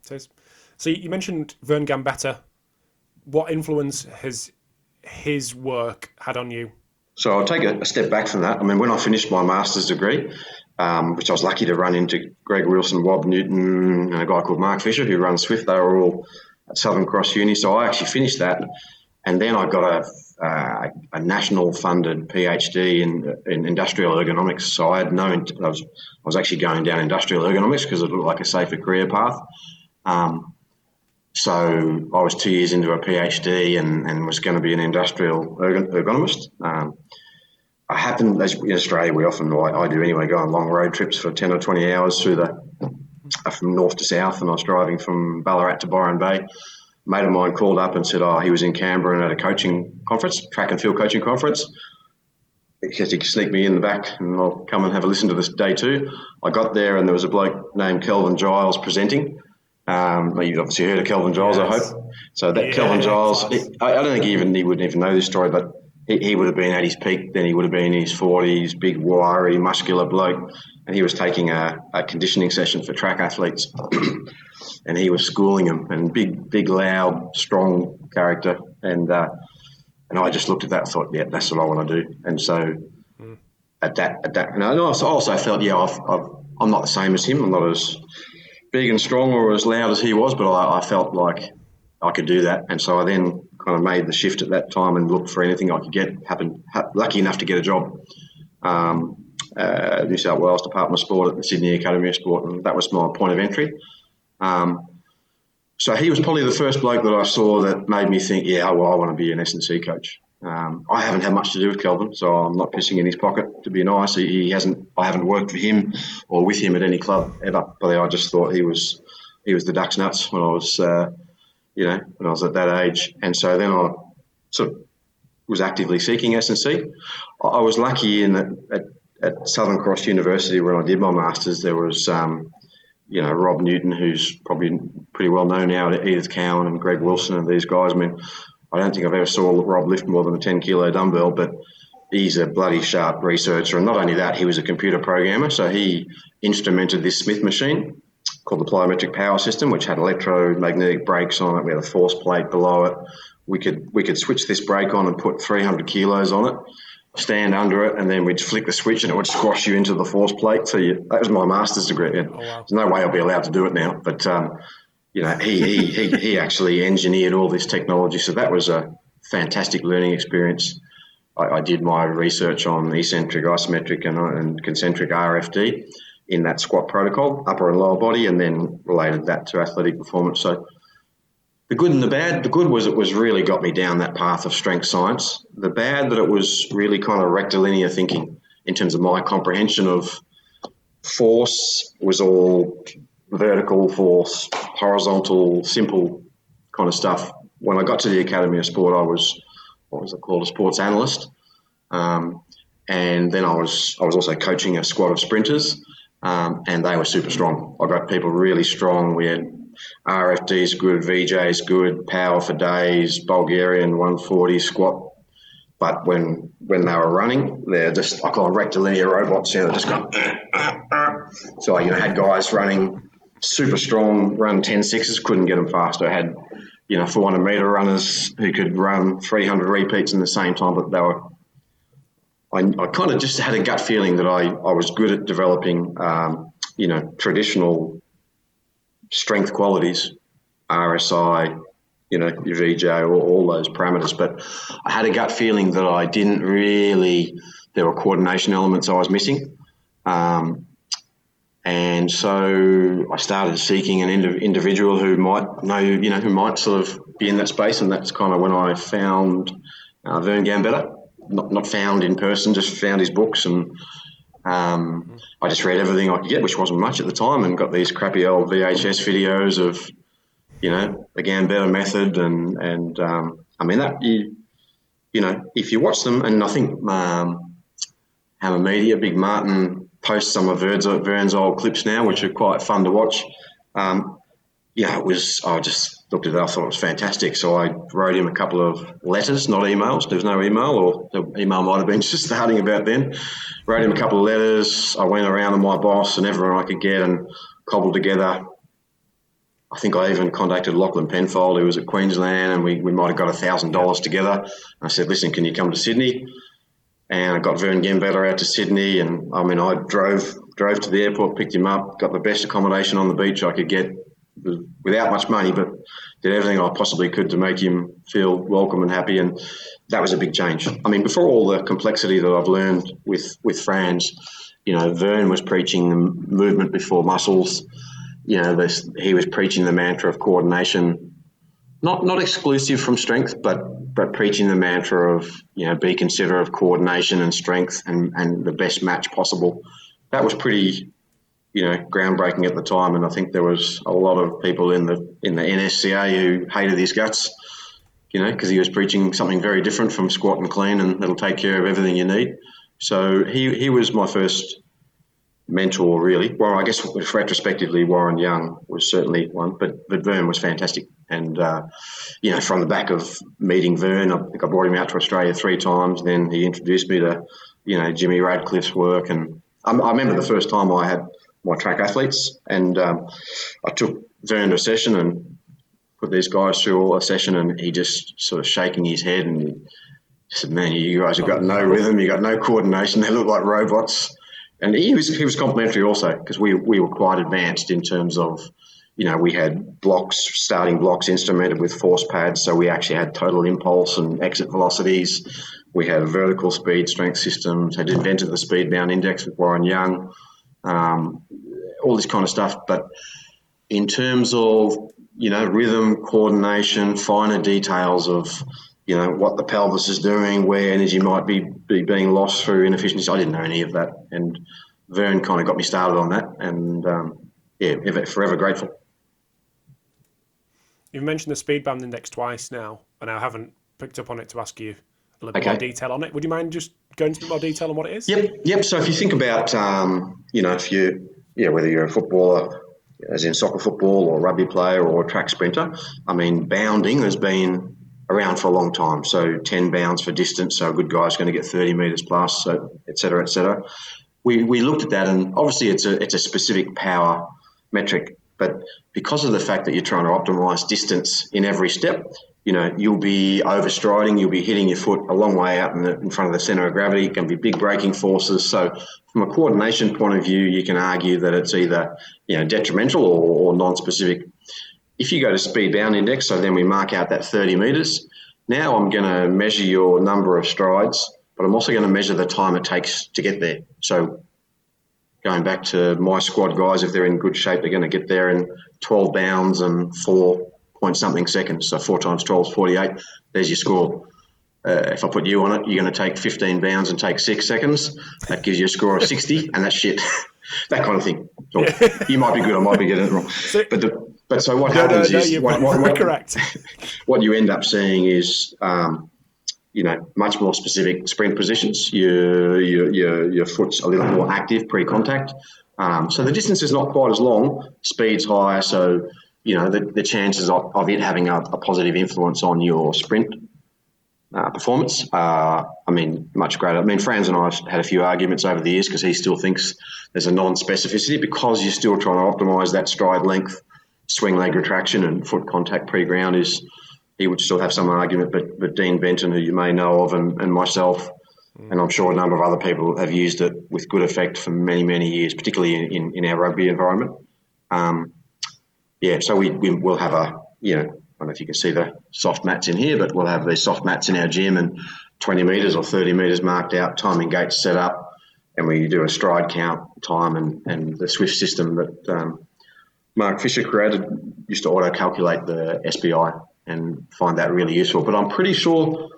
It is. So you mentioned Vern Gambetta. What influence has his work had on you? So I'll take a, step back from that. I mean, when I finished my master's degree, um, which I was lucky to run into Greg Wilson, Rob Newton, and a guy called Mark Fisher who runs Swift. They were all at Southern Cross Uni. So I actually finished that, and then I got a, uh, a national funded PhD in, in industrial ergonomics. So I had no, I was, I was actually going down industrial ergonomics because it looked like a safer career path. Um, so I was two years into a PhD and, and was going to be an industrial ergon- ergonomist. Um, I happened, as in Australia, we often, I, I do anyway, go on long road trips for 10 or 20 hours through the, uh, from north to south, and I was driving from Ballarat to Byron Bay. Mate of mine called up and said, oh, he was in Canberra and at a coaching conference, track and field coaching conference. He said he could sneak me in the back and I'll come and have a listen to this day two. I got there and there was a bloke named Kelvin Giles presenting. Um, you've obviously heard of Kelvin Giles, I hope. So that Yeah, Kelvin Giles, class. I, I don't think he even he wouldn't even know this story, but he, he would have been at his peak. Then he would have been in his forties, big, wiry, muscular bloke, and he was taking a, a conditioning session for track athletes, and he was schooling him. And big, big, loud, strong character, and uh, and I just looked at that and thought, yeah, that's what I want to do. And so at that, at that, and I also, also felt, yeah, I've, I've, I'm not the same as him. I'm not as big and strong or as loud as he was, but I, I felt like I could do that. And so I then kind of made the shift at that time and looked for anything I could get. Happened ha- lucky enough to get a job, um, uh, New South Wales Department of Sport at the Sydney Academy of Sport, and that was my point of entry. Um, so he was probably the first bloke that I saw that made me think, yeah, well, I want to be an S and C coach. Um, I haven't had much to do with Kelvin, so I'm not pissing in his pocket. To be nice, he, hasn't. I haven't worked for him or with him at any club ever. But I just thought he was he was the duck's nuts when I was, uh, you know, when I was at that age. And so then I sort of was actively seeking S and C. I I was lucky in that at, at Southern Cross University when I did my masters, there was. Um, you know, Rob Newton, who's probably pretty well known now, Edith Cowan and Greg Wilson and these guys. I mean, I don't think I've ever saw Rob lift more than a 10 kilo dumbbell, but he's a bloody sharp researcher. And not only that, he was a computer programmer. So he instrumented this Smith machine called the plyometric power system, which had electromagnetic brakes on it. We had a force plate below it. We could we could switch this brake on and put 300 kilos on it, stand under it, and then we'd flick the switch and it would squash you into the force plate. So you, that was my master's degree. Yeah. wow. There's no way I'll be allowed to do it now, but um, you know, he, he, he, he actually engineered all this technology. So that was a fantastic learning experience. I, I did my research on eccentric, isometric, and, and concentric RFD in that squat protocol, upper and lower body, and then related that to athletic performance. So the good and the bad. The good was it was really got me down that path of strength science. The bad that it was really kind of rectilinear thinking in terms of my comprehension of force was all vertical force, horizontal, simple kind of stuff. When I got to the Academy of Sport, I was what was it called, a sports analyst, um, and then I was I was also coaching a squad of sprinters, um, and they were super strong. I got people really strong. We had RFDs good, VJs good, power for days, Bulgarian 140 squat. But when when they were running, they're just call them rectilinear robots. You know, just going. So I you know, had guys running super strong, run 10 sixes, couldn't get them faster. I had you know 400 meter runners who could run 300 repeats in the same time, but they were. I, I kind of just had a gut feeling that I, I was good at developing, um, you know, traditional strength qualities, RSI, you know, your VJ, all, all those parameters. But I had a gut feeling that I didn't really, there were coordination elements I was missing. Um, and so I started seeking an indiv- individual who might know, you know, who might sort of be in that space. And that's kind of when I found uh, Vern Gambetta. Not, not found in person, just found his books and um, I just read everything I could get, which wasn't much at the time, and got these crappy old VHS videos of, you know, the Gambetta method, and and um, I mean that you, you know, if you watch them, and I think um, HMMR Media. Big Martin posts some of Vern's, Vern's old clips now, which are quite fun to watch. Um, yeah, it was. I just looked at it. I thought it was fantastic. So I wrote him a couple of letters, not emails. There was no email, or the email might have been just starting about then. Wrote him a couple of letters. I went around to my boss and everyone I could get and cobbled together. I think I even contacted Lachlan Penfold, who was at Queensland, and we, we might have got a thousand dollars together. I said, "Listen, can you come to Sydney?" And I got Vern Gambetta out to Sydney, and I mean, I drove drove to the airport, picked him up, got the best accommodation on the beach I could get without much money, but did everything I possibly could to make him feel welcome and happy. And that was a big change. I mean, before all the complexity that I've learned with with Frans, you know, Vern was preaching movement before muscles. You know, this, he was preaching the mantra of coordination, not not exclusive from strength, but but preaching the mantra of you know be considerate of coordination and strength and and the best match possible. That was pretty you know, groundbreaking at the time, and I think there was a lot of people in the in the NSCA who hated his guts, you know, because he was preaching something very different from squat and clean, and it'll take care of everything you need. So he he was my first mentor, really. Well, I guess retrospectively, Warren Young was certainly one, but but Vern was fantastic, and uh, you know, from the back of meeting Vern, I think I brought him out to Australia three times. Then he introduced me to, you know, Jimmy Radcliffe's work, and I, I remember the first time I had my track athletes. And um, I took Vern to a session and put these guys through a session, and he just sort of shaking his head and he said, "Man, you guys have got no rhythm, you got no coordination. They look like robots." And he was he was complimentary also because we we were quite advanced in terms of. You know, we had blocks, starting blocks instrumented with force pads, so we actually had total impulse and exit velocities. We had vertical speed strength systems. Had invented the speed bound index with Warren Young um, all this kind of stuff. But in terms of you know rhythm, coordination, finer details of you know what the pelvis is doing, where energy might be, be being lost through inefficiency, I didn't know any of that, and Vern kind of got me started on that, and um, yeah, forever grateful. You've mentioned the speed bound index twice now, and I haven't picked up on it to ask you a little okay. bit more detail on it. Would you mind just going into a bit more detail on what it is? Yep, yep. So if you think about, um, you know, if you, yeah, whether you're a footballer, as in soccer football or rugby player or a track sprinter, I mean, bounding has been around for a long time. So 10 bounds for distance, so a good guy's going to get 30 metres plus, so et cetera, et cetera. We, we looked at that, and obviously it's a it's a specific power metric, but because of the fact that you're trying to optimise distance in every step, you know, you'll be overstriding, you'll be hitting your foot a long way out in, the, in front of the centre of gravity. It can be big braking forces. So, from a coordination point of view, you can argue that it's either you know detrimental or, or non-specific. If you go to speed bound index, so then we mark out that 30 metres. Now I'm going to measure your number of strides, but I'm also going to measure the time it takes to get there. So, going back to my squad guys, if they're in good shape, they're going to get there in 12 bounds and four point something seconds. So four times 12 is 48. There's your score. Uh, if I put you on it, you're going to take 15 bounds and take six seconds. That gives you a score of 60, and that's shit. that kind of thing. So you might be good, I might be getting it wrong. So, but the, but so what no, happens no, no, is what, what, what, correct. What you end up seeing is. Um, you know, much more specific sprint positions. Your your your, your foot's a little more active pre-contact, um, so the distance is not quite as long. Speed's higher, so you know, the, the chances of, of it having a, a, positive influence on your sprint uh, performance are, I mean, much greater. I mean, Frans and I have had a few arguments over the years because he still thinks there's a non-specificity because you're still trying to optimize that stride length, swing leg retraction, and foot contact pre-ground is. He would still have some argument, but but Dean Benton, who you may know of, and, and myself, and I'm sure a number of other people have used it with good effect for many, many years, particularly in, in, in our rugby environment. Um, yeah, so we, we will have a you know I don't know if you can see the soft mats in here, but we'll have these soft mats in our gym and 20 meters or 30 meters marked out, timing gates set up, and we do a stride count time and, and the Swift system that um, Mark Fisher created used to auto calculate the SBI and find that really useful. But I'm pretty sure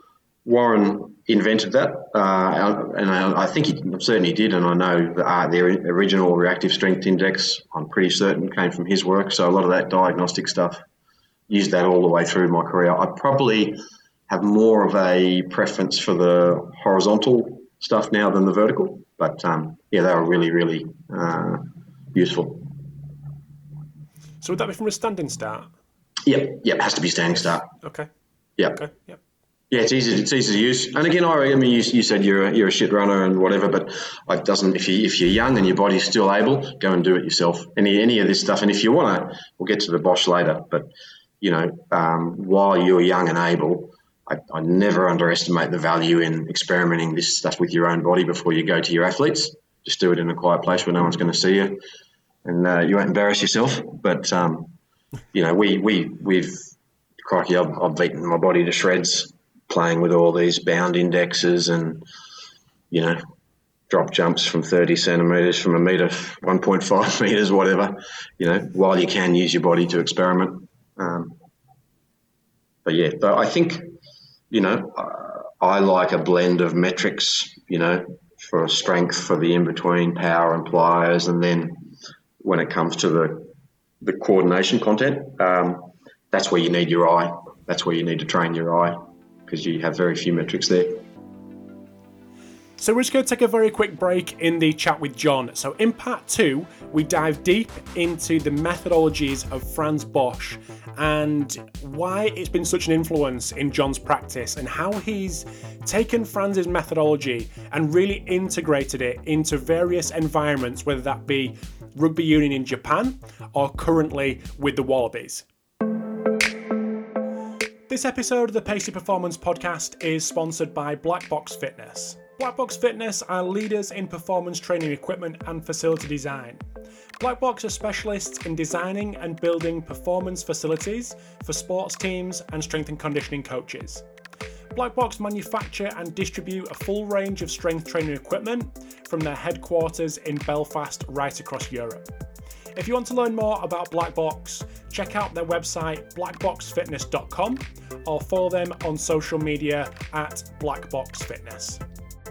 Warren invented that, uh, and I, I, think he certainly did. And I know the, uh, the original reactive strength index, I'm pretty certain, came from his work. So a lot of that diagnostic stuff used that all the way through my career. I probably have more of a preference for the horizontal stuff now than the vertical, But um, yeah, they were really, really uh, useful. So would that be from a standing start? Yep, yep, has to be standing start. Okay. Yeah. Okay. Yep. Yeah, it's easy. It's easy to use. And again, I, I mean, you, you said you're a, you're a shit runner and whatever, but it doesn't. If you if you're young and your body's still able, go and do it yourself. Any any of this stuff. And if you want to, we'll get to the Bosch later. But you know, um, while you're young and able, I, I never underestimate the value in experimenting this stuff with your own body before you go to your athletes. Just do it in a quiet place where no one's going to see you, and uh, you won't embarrass yourself. But um, you know, we we we've crikey, I've, I've beaten my body to shreds playing with all these bound indexes and you know drop jumps from 30 centimeters from a meter 1.5 meters whatever you know while you can use your body to experiment. Um, but yeah but i think you know i like a blend of metrics you know for strength for the in between power and pliers and then when it comes to the the coordination content um, that's where you need your eye. That's where you need to train your eye because you have very few metrics there. So we're just going to take a very quick break in the chat with John. So in part two, we dive deep into the methodologies of Frans Bosch and why it's been such an influence in John's practice and how he's taken Frans's methodology and really integrated it into various environments, whether that be rugby union in Japan or currently with the Wallabies. This episode of the Pacey Performance Podcast is sponsored by Black Box Fitness. Black Box Fitness are leaders in performance training equipment and facility design. Black Box are specialists in designing and building performance facilities for sports teams and strength and conditioning coaches. Black Box manufacture and distribute a full range of strength training equipment from their headquarters in Belfast right across Europe. If you want to learn more about Black Box, check out their website blackboxfitness.com or follow them on social media at blackboxfitness.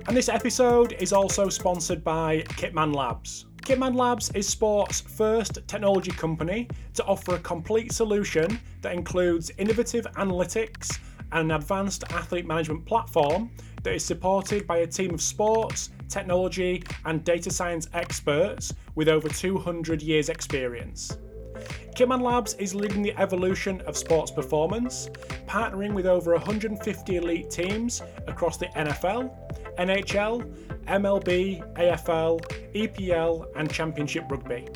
And this episode is also sponsored by Kitman Labs. Kitman Labs is sport's first technology company to offer a complete solution that includes innovative analytics and an advanced athlete management platform that is supported by a team of sports, technology, and data science experts with over 200 years' experience. Kitman Labs is leading the evolution of sports performance, partnering with over 150 elite teams across the NFL, NHL, MLB, AFL, EPL, and Championship Rugby.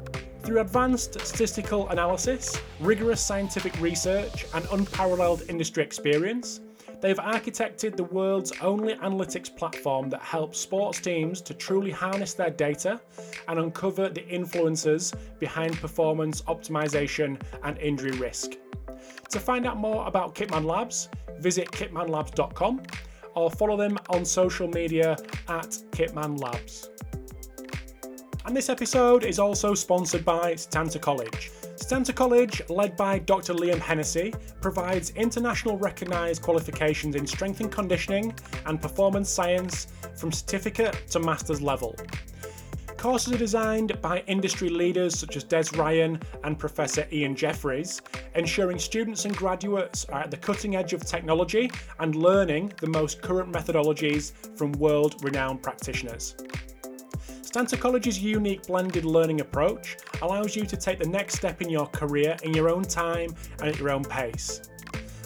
Through advanced statistical analysis, rigorous scientific research, and unparalleled industry experience, They've architected the world's only analytics platform that helps sports teams to truly harness their data and uncover the influences behind performance optimization and injury risk. To find out more about Kitman Labs, visit kitmanlabs.com or follow them on social media at Kitman Labs. And this episode is also sponsored by Setanta College. Setanta College, led by Dr. Liam Hennessy, provides international recognised qualifications in strength and conditioning and performance science from certificate to master's level. Courses are designed by industry leaders such as Des Ryan and Professor Ian Jeffreys, ensuring students and graduates are at the cutting edge of technology and learning the most current methodologies from world renowned practitioners. Setanta College's unique blended learning approach allows you to take the next step in your career in your own time and at your own pace.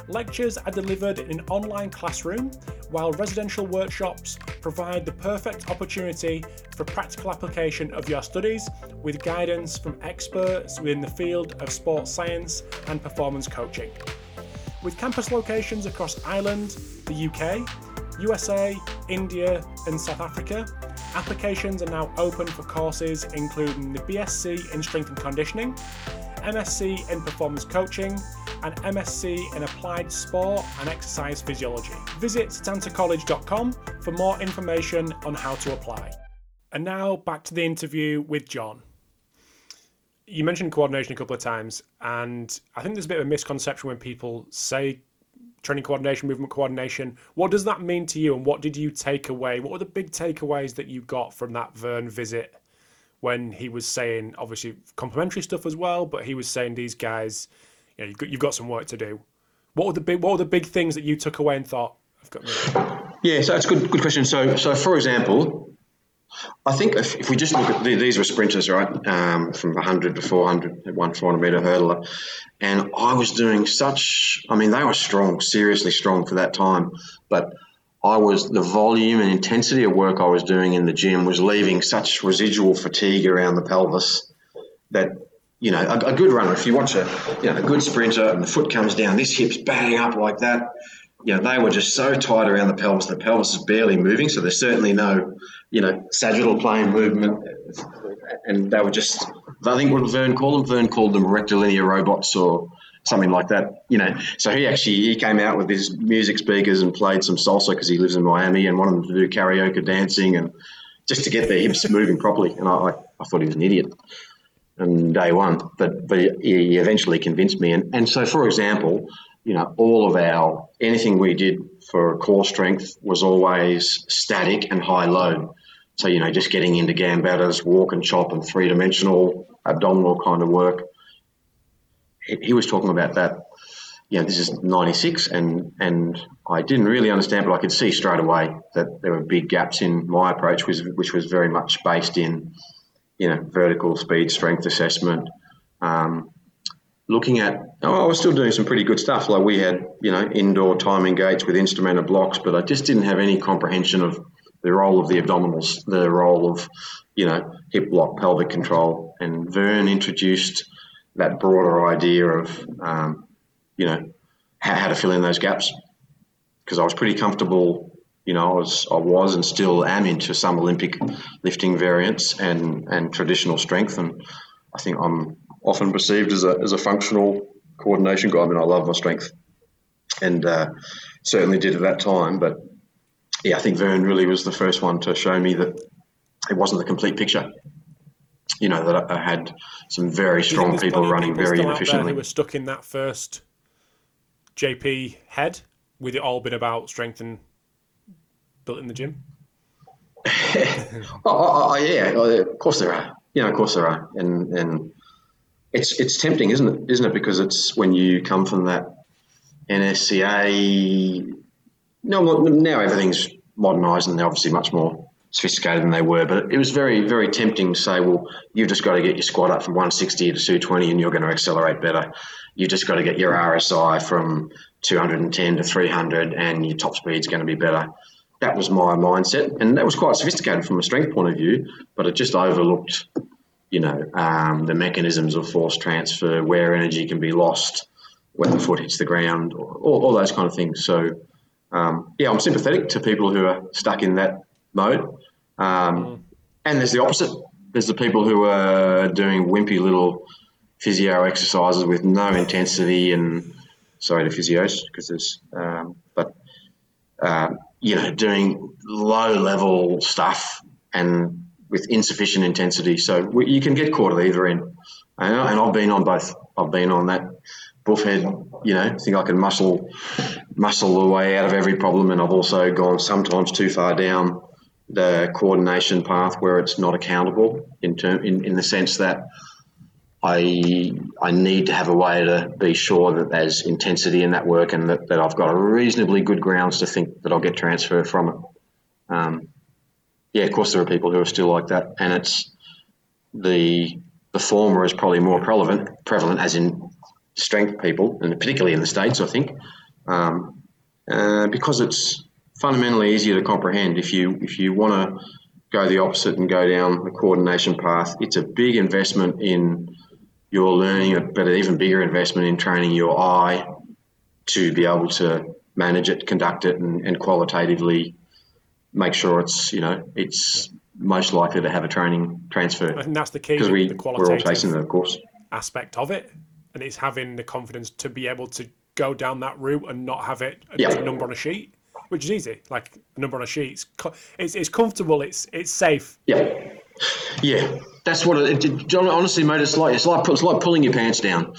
Lectures are delivered in an online classroom, while residential workshops provide the perfect opportunity for practical application of your studies with guidance from experts within the field of sports science and performance coaching. With campus locations across Ireland, the UK, USA, India, and South Africa, Applications are now open for courses including the BSc in Strength and Conditioning, MSc in Performance Coaching, and MSc in Applied Sport and Exercise Physiology. Visit setantacollege.com for more information on how to apply. And now back to the interview with John. You mentioned coordination a couple of times, and I think there's a bit of a misconception when people say training coordination, movement coordination. What does that mean to you, and what did you take away? What were the big takeaways that you got from that Vern visit when he was saying, obviously, complimentary stuff as well, but he was saying these guys, you know, you've got, you've got some work to do. What were the big What were the big things that you took away and thought, I've got? Yeah, so that's a good good question. So, so for example, I think if, if we just look at the, these were sprinters, right, um, from 100 to 400 at one 400 meter hurdler, and I was doing such. I mean, they were strong, seriously strong for that time, but I was the volume and intensity of work I was doing in the gym was leaving such residual fatigue around the pelvis that you know a, a good runner. If you watch a you know a good sprinter and the foot comes down, this hip's batting up like that you know, they were just so tight around the pelvis. The pelvis is barely moving, so there's certainly no, you know, sagittal plane movement. And they were just, I think what Vern called them, Vern called them rectilinear robots or something like that. You know, so he actually he came out with his music speakers and played some salsa because he lives in Miami and wanted them to do karaoke dancing and just to get their hips moving properly. And I, I thought he was an idiot on day one, but but he eventually convinced me. And and so, for example you know, all of our anything we did for core strength was always static and high load. So, you know, just getting into Gambetta's, walk and chop, and three dimensional abdominal kind of work. He was talking about that. You know, this is 96, and, and I didn't really understand, but I could see straight away that there were big gaps in my approach, which, which was very much based in, you know, vertical speed strength assessment, um, looking at, oh, I was still doing some pretty good stuff. Like we had, you know, indoor timing gates with instrumented blocks, but I just didn't have any comprehension of the role of the abdominals, the role of, you know, hip block, pelvic control. And Vern introduced that broader idea of, um, you know, how, how to fill in those gaps. Because I was pretty comfortable, you know, I was, I was and still am into some Olympic lifting variants and, and traditional strength. And I think I'm often perceived as a, as a functional coordination guy. I mean, I love my strength and uh, certainly did at that time. But yeah, I think Vern really was the first one to show me that it wasn't the complete picture. You know, that I had some very strong people running people very inefficiently. Who were stuck in that first JP head with it all been about strength and built in the gym? oh, oh, oh, yeah, of course there are. You know, of course there are, and and it's it's tempting, isn't it? Isn't it? Because it's when you come from that NSCA. No, now everything's modernised and they're obviously much more sophisticated than they were. But it was very, very tempting to say, well, you've just got to get your squat up from 160 to 220 and you're going to accelerate better. You've just got to get your RSI from 210 to 300 and your top speed's going to be better. That was my mindset. And that was quite sophisticated from a strength point of view, but it just overlooked you know, um, the mechanisms of force transfer, where energy can be lost when the foot hits the ground, all, all those kind of things. So, um, yeah, I'm sympathetic to people who are stuck in that mode. Um, mm. And there's the opposite. There's the people who are doing wimpy little physio exercises with no intensity and sorry to physios because there's, um, but uh, you know, doing low level stuff and with insufficient intensity. So we, you can get caught at either end. And, and I've been on both. I've been on that buffhead, you know, think I can muscle muscle the way out of every problem, and I've also gone sometimes too far down the coordination path where it's not accountable in term in, in the sense that I I need to have a way to be sure that there's intensity in that work and that, that I've got a reasonably good grounds to think that I'll get transfer from it. Um, yeah, of course there are people who are still like that, and it's the the former is probably more prevalent, prevalent as in strength people, and particularly in the states, I think, um, uh, because it's fundamentally easier to comprehend. If you if you want to go the opposite and go down the coordination path, it's a big investment in your learning, but an even bigger investment in training your eye to be able to manage it, conduct it, and, and qualitatively make sure it's you know it's most likely to have a training transfer. And that's the key because we, we're all chasing it, of course. Aspect of it, and it's having the confidence to be able to go down that route and not have it a number on a sheet, which is easy. Like a number on a sheet, it's, it's, it's comfortable, it's it's safe. Yeah, yeah, that's what it. it honestly, mate, it's like it's like it's like pulling your pants down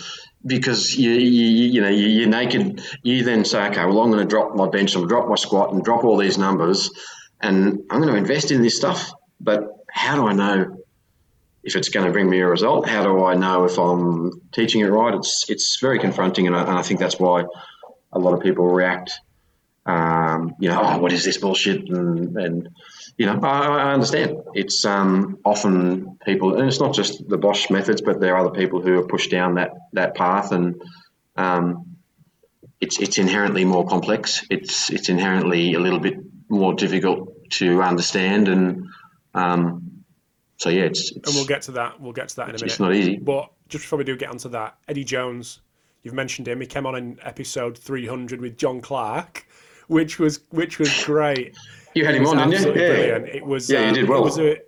because you, you, you know you, are naked. You then say, okay, well, I'm going to drop my bench, I'm going to drop my squat, and drop all these numbers, and I'm going to invest in this stuff, but how do I know if it's going to bring me a result? How do I know if I'm teaching it right? It's it's very confronting, and I, and I think that's why a lot of people react. Um, you know, oh, what is this bullshit? And, and you know, I, I understand. It's um, often people, and it's not just the Bosch methods, but there are other people who are pushed down that that path, and um, it's it's inherently more complex. It's it's inherently a little bit more difficult to understand, and um, so yeah, it's, it's, and we'll get to that. We'll get to that in a minute. It's not easy. But just before we do get onto that, Eddie Jones, you've mentioned him. He came on in episode 300 with John Clark, which was which was great. You had him on, didn't you? Yeah. Brilliant. It was. Yeah, um, you did well. It was a,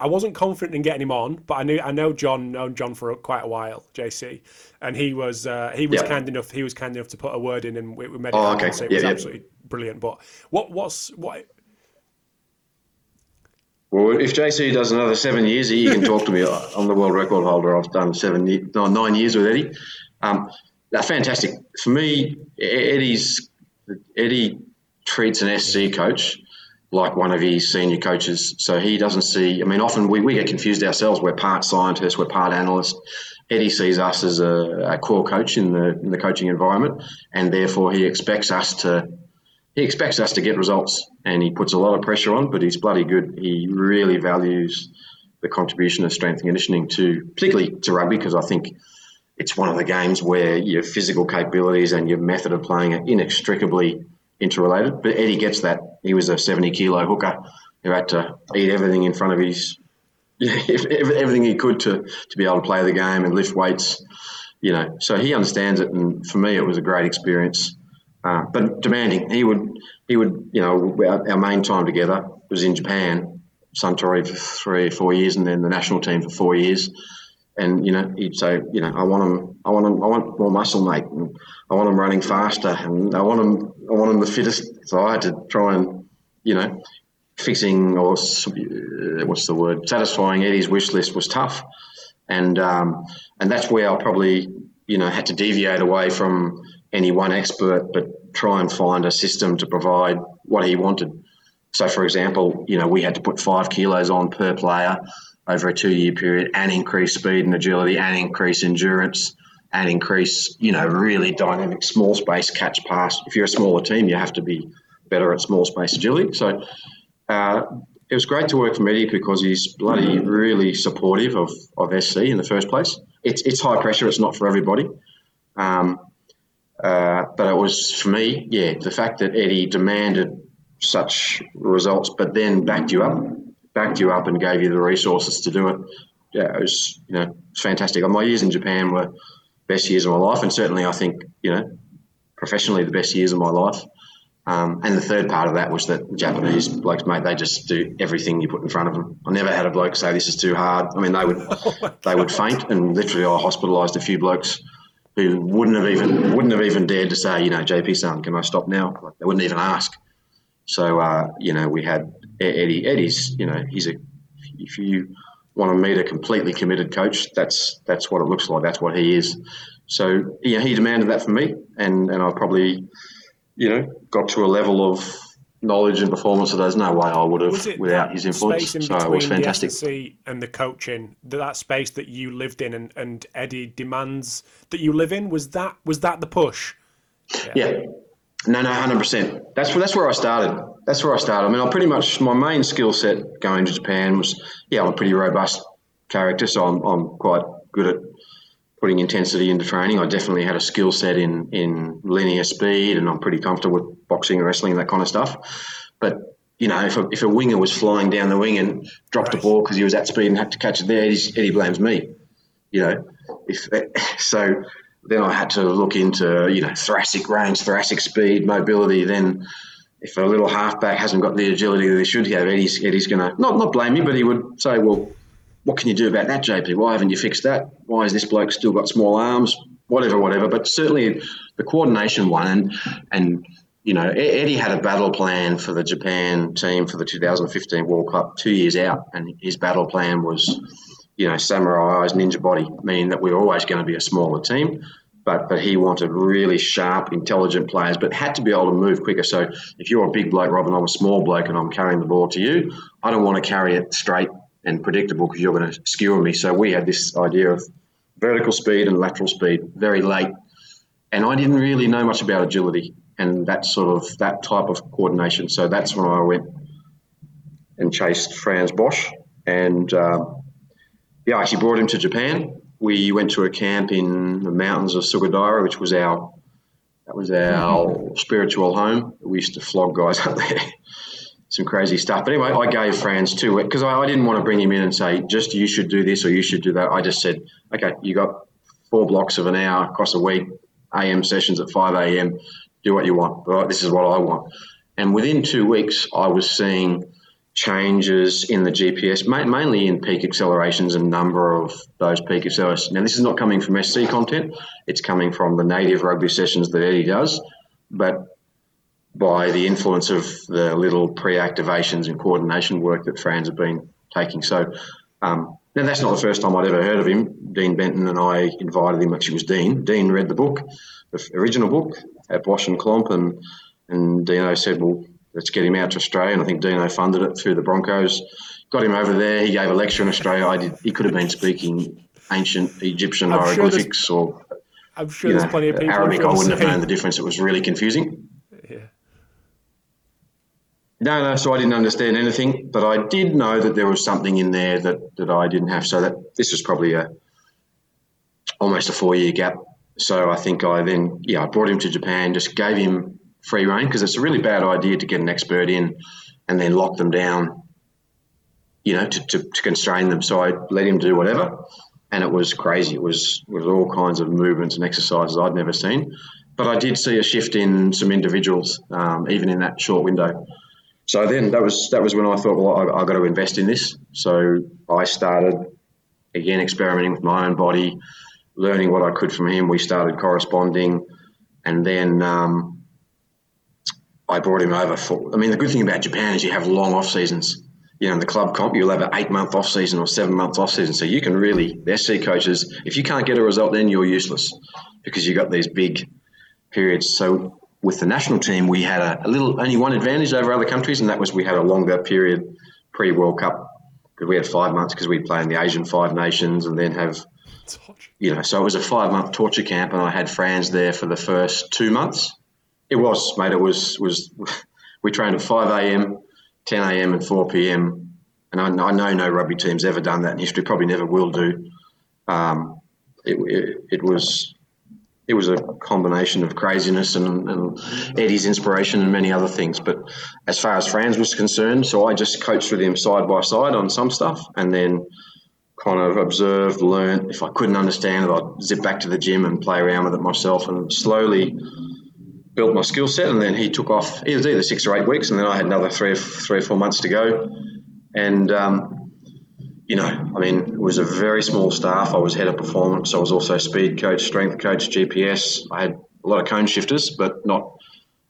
I wasn't confident in getting him on, but I knew I know John, known John for quite a while, JC, and he was uh, he was yeah. kind enough he was kind enough to put a word in, and we, we made it. Oh, okay. So it yeah, was yeah. absolutely brilliant. But what what's what? Well, if JC does another seven years, he can talk to me. I'm the world record holder. I've done seven, nine years with Eddie. Um, fantastic for me. Eddie's Eddie treats an SC coach like one of his senior coaches. So he doesn't see, I mean, often we, we get confused ourselves. We're part scientists, we're part analyst. Eddie sees us as a, a core coach in the, in the coaching environment, and therefore he expects us to he expects us to get results, and he puts a lot of pressure on. But he's bloody good. He really values the contribution of strength and conditioning to, particularly to rugby, because I think it's one of the games where your physical capabilities and your method of playing are inextricably interrelated. But Eddie gets that. He was a 70 kilo hooker who had to eat everything in front of his, everything he could to, to be able to play the game and lift weights, you know. So he understands it. And for me, it was a great experience. Uh, but demanding. He would, he would, you know, our, our main time together was in Japan, Suntory for three four years, and then the national team for four years. And you know, he'd say, you know, I want him, I want him, I want more muscle, mate. And I want him running faster, and I want him, I want him the fittest. So I had to try and, you know, fixing or uh, what's the word, satisfying Eddie's wish list was tough, and um, and that's where I probably, you know, had to deviate away from any one expert, but try and find a system to provide what he wanted. So, for example, you know, we had to put five kilos on per player over a two year period and increase speed and agility and increase endurance and increase, you know, really dynamic small space catch pass. If you're a smaller team, you have to be better at small space agility. So uh, it was great to work for Eddie because he's bloody really supportive of, of SC in the first place. It's, it's high pressure, it's not for everybody. Um, uh, but it was for me, yeah, the fact that Eddie demanded such results, but then backed you up, backed you up, and gave you the resources to do it. Yeah, it was you know fantastic. My years in Japan were best years of my life, and certainly I think you know professionally the best years of my life. Um, and the third part of that was that Japanese blokes, mate, they just do everything you put in front of them. I never had a bloke say this is too hard. I mean, they would oh they would faint, and literally I hospitalised a few blokes who wouldn't have even wouldn't have even dared to say, you know, JP son, can I stop now? Like, they wouldn't even ask. So uh, you know, we had Eddie. Eddie's, you know, he's a. If you want to meet a completely committed coach, that's that's what it looks like. That's what he is. So yeah, he demanded that from me, and and I probably, you know, got to a level of knowledge and performance that there's no way I would have without his influence. so it was fantastic. The and the coaching, that space that you lived in, and, and Eddie demands that you live in. Was that was that the push? Yeah. yeah. No, no, hundred percent. That's that's where I started. That's where I started. I mean, I pretty much my main skill set going to Japan was yeah, I'm a pretty robust character, so I'm I'm quite good at putting intensity into training. I definitely had a skill set in in linear speed, and I'm pretty comfortable with boxing and wrestling and that kind of stuff. But you know, if a, if a winger was flying down the wing and dropped right. a ball because he was at speed and had to catch it there, Eddie blames me. You know, if so, then I had to look into you know thoracic range, thoracic speed, mobility. Then if a little halfback hasn't got the agility that he should have, Eddie's Eddie's going to not not blame me, but he would say, well what can you do about that, JP? Why haven't you fixed that? Why has this bloke still got small arms? Whatever, whatever. But certainly the coordination one, and and you know, Eddie had a battle plan for the Japan team for the 2015 World Cup two years out, and his battle plan was, you know, samurai eyes, ninja body, meaning that we were always going to be a smaller team. But, but he wanted really sharp, intelligent players, but had to be able to move quicker. So if you're a big bloke, Rob, and I'm a small bloke, and I'm carrying the ball to you, I don't want to carry it straight and predictable because you're going to skewer me. So we had this idea of vertical speed and lateral speed very late. And I didn't really know much about agility and that sort of that type of coordination. So that's when I went, and chased Frans Bosch. And um, yeah, I actually brought him to Japan. We went to a camp in the mountains of Sugadaira, which was our that was our mm-hmm. spiritual home. We used to flog guys up there. Some crazy stuff. But anyway, I gave Frans two because I, I didn't want to bring him in and say, just you should do this or you should do that. I just said, okay, you got four blocks of an hour across a week, AM sessions at 5 a.m. Do what you want. But this is what I want. And within two weeks, I was seeing changes in the GPS, mainly in peak accelerations and number of those peak accelerations. Now, this is not coming from SC content; it's coming from the native rugby sessions that Eddie does, but by the influence of the little pre-activations and coordination work that Frans have been taking. So. Um, now that's not the first time I'd ever heard of him. Dean Benton and I invited him. Actually, was Dean. Dean read the book, the original book at Bosch and Klomp, and and Dino said, "Well, let's get him out to Australia. And I think Dino funded it through the Broncos. Got him over there. He gave a lecture in Australia. I did. He could have been speaking ancient Egyptian I'm hieroglyphics sure or I'm sure there's know, plenty of people. Arabic. I wouldn't have known the difference. It was really confusing. No, no. So I didn't understand anything, but I did know that there was something in there that that I didn't have. So that this was probably a almost a four year gap. So I think I then yeah I brought him to Japan, just gave him free reign because it's a really bad idea to get an expert in and then lock them down, you know, to, to, to constrain them. So I let him do whatever. And it was crazy. It was, was all kinds of movements and exercises I'd never seen. But I did see a shift in some individuals, um, even in that short window. So then that was that was when I thought, well, I, have got to invest in this. So I started again experimenting with my own body, learning what I could from him. We started corresponding, and then um, I brought him over for. I mean, the good thing about Japan is you have long off seasons. You know, in the club comp, you'll have an eight month off season or seven month off season. So you can really, the SC coaches, if you can't get a result, then you're useless because you've got these big periods. So with the national team, we had a, a little, only one advantage over other countries, and that was we had a longer period pre World Cup because we had five months because we'd play in the Asian Five Nations and then have, you know, so it was a five month torture camp, and I had Frans there for the first two months it was, mate. It was was we trained at five a.m., ten a.m., and four p.m. And I, I, know no rugby team's ever done that in history. Probably never will do. Um, it, it, it, was it was a combination of craziness and, and, Eddie's inspiration and many other things. But as far as Frans was concerned, so I just coached with him side by side on some stuff, and then kind of observed, learned. If I couldn't understand it, I'd zip back to the gym and play around with it myself, and slowly built my skill set, and then he took off. It was either six or eight weeks, and then I had another three or three or four months to go. And um, you know, I mean, it was a very small staff. I was head of performance. I was also speed coach, strength coach, GPS. I had a lot of cone shifters, but not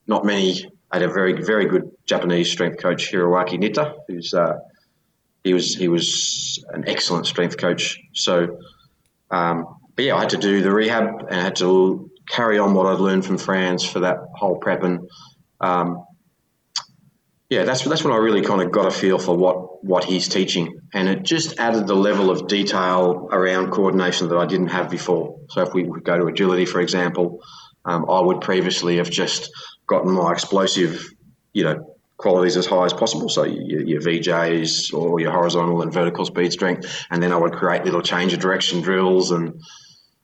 not many. I had a very very good Japanese strength coach, Hiroaki Nitta, who's uh, he was he was an excellent strength coach. So, um, but yeah, I had to do the rehab and I had to carry on what I'd learned from Frans for that whole prep and um, yeah, that's that's when I really kind of got a feel for what what he's teaching, and it just added the level of detail around coordination that I didn't have before. So if we go to agility, for example, um, I would previously have just gotten my explosive, you know, qualities as high as possible. So your, your VJs or your horizontal and vertical speed strength, and then I would create little change of direction drills, and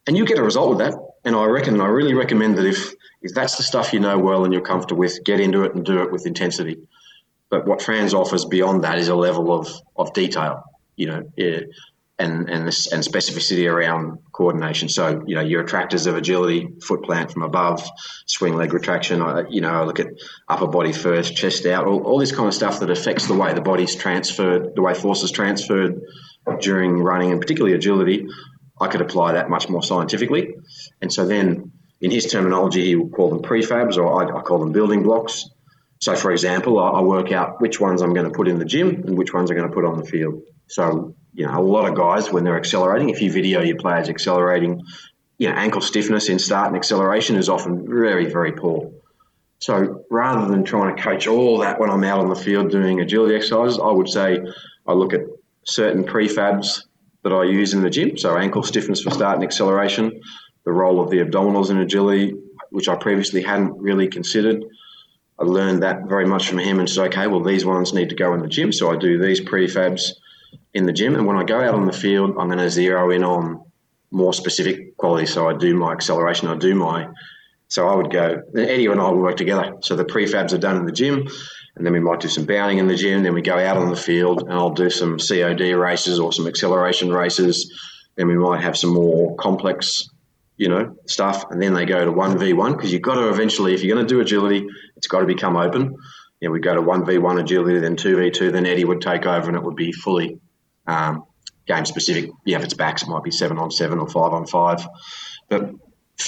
and you get a result with that. And I reckon, I really recommend that if, if that's the stuff you know well and you're comfortable with, get into it and do it with intensity. But what Frans offers beyond that is a level of, of detail, you know, yeah, and and this, and specificity around coordination. So you know, your attractors of agility, foot plant from above, swing leg retraction. I, you know, I look at upper body first, chest out, all, all this kind of stuff that affects the way the body's transferred, the way force is transferred during running, and particularly agility. I could apply that much more scientifically. And so then, in his terminology, he would call them prefabs, or I, I call them building blocks. So, for example, I, I, work out which ones I'm going to put in the gym and which ones I'm going to put on the field. So, you know, a lot of guys, when they're accelerating, if you video your players accelerating, you know, ankle stiffness in start and acceleration is often very, very poor. So rather than trying to coach all that when I'm out on the field doing agility exercises, I would say I look at certain prefabs that I use in the gym. So ankle stiffness for start and acceleration, the role of the abdominals in agility, which I previously hadn't really considered. I learned that very much from him and said, okay, well, these ones need to go in the gym. So I do these prefabs in the gym. And when I go out on the field, I'm going to zero in on more specific qualities. So I do my acceleration, I do my. So I would go, Eddie and I will work together. So the prefabs are done in the gym, and then we might do some bounding in the gym. Then we go out on the field, and I'll do some COD races or some acceleration races. Then we might have some more complex you know, stuff, and then they go to one v one because you've got to eventually, if you're going to do agility, it's got to become open. You know, we go to one v one agility, then two v two, then Eddie would take over, and it would be fully um, game specific. Yeah, if it's backs, it might be seven on seven or five on five. But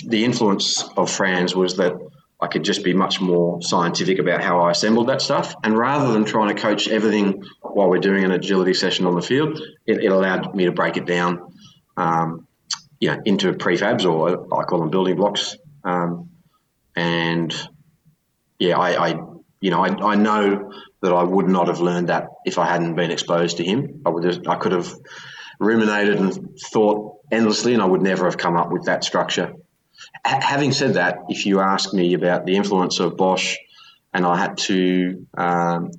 the influence of Frans was that I could just be much more scientific about how I assembled that stuff. And rather than trying to coach everything while we're doing an agility session on the field, it, it allowed me to break it down um, you know, into prefabs or I call them building blocks. Um, and yeah, I, I you know, I, I, know that I would not have learned that if I hadn't been exposed to him. I would have, I could have ruminated and thought endlessly, and I would never have come up with that structure. H- having said that, if you ask me about the influence of Bosch, and I had to um,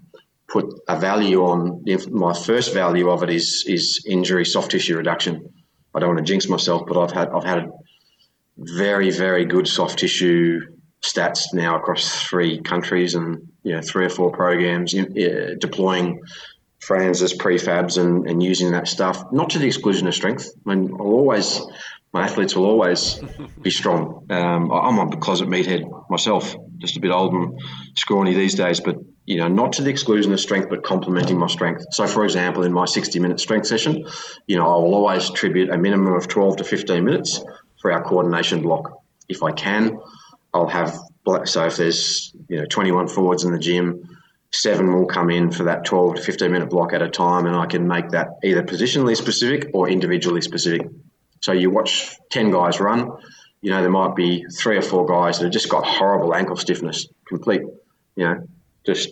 put a value on my first value of it is is injury soft tissue reduction. I don't want to jinx myself, but I've had I've had very very good soft tissue stats now across three countries and you know three or four programs uh, deploying Frans's prefabs and, and using that stuff not to the exclusion of strength. I mean, I'll always my athletes will always be strong. Um, I'm a closet meathead myself, just a bit old and scrawny these days, but you know, not to the exclusion of strength, but complementing my strength. So, for example, in my 60 minute strength session, you know, I will always attribute a minimum of 12 to 15 minutes for our coordination block. If I can, I'll have, so if there's, you know, 21 forwards in the gym, seven will come in for that 12 to 15 minute block at a time, and I can make that either positionally specific or individually specific. So, you watch 10 guys run, you know, there might be three or four guys that have just got horrible ankle stiffness, complete, you know, just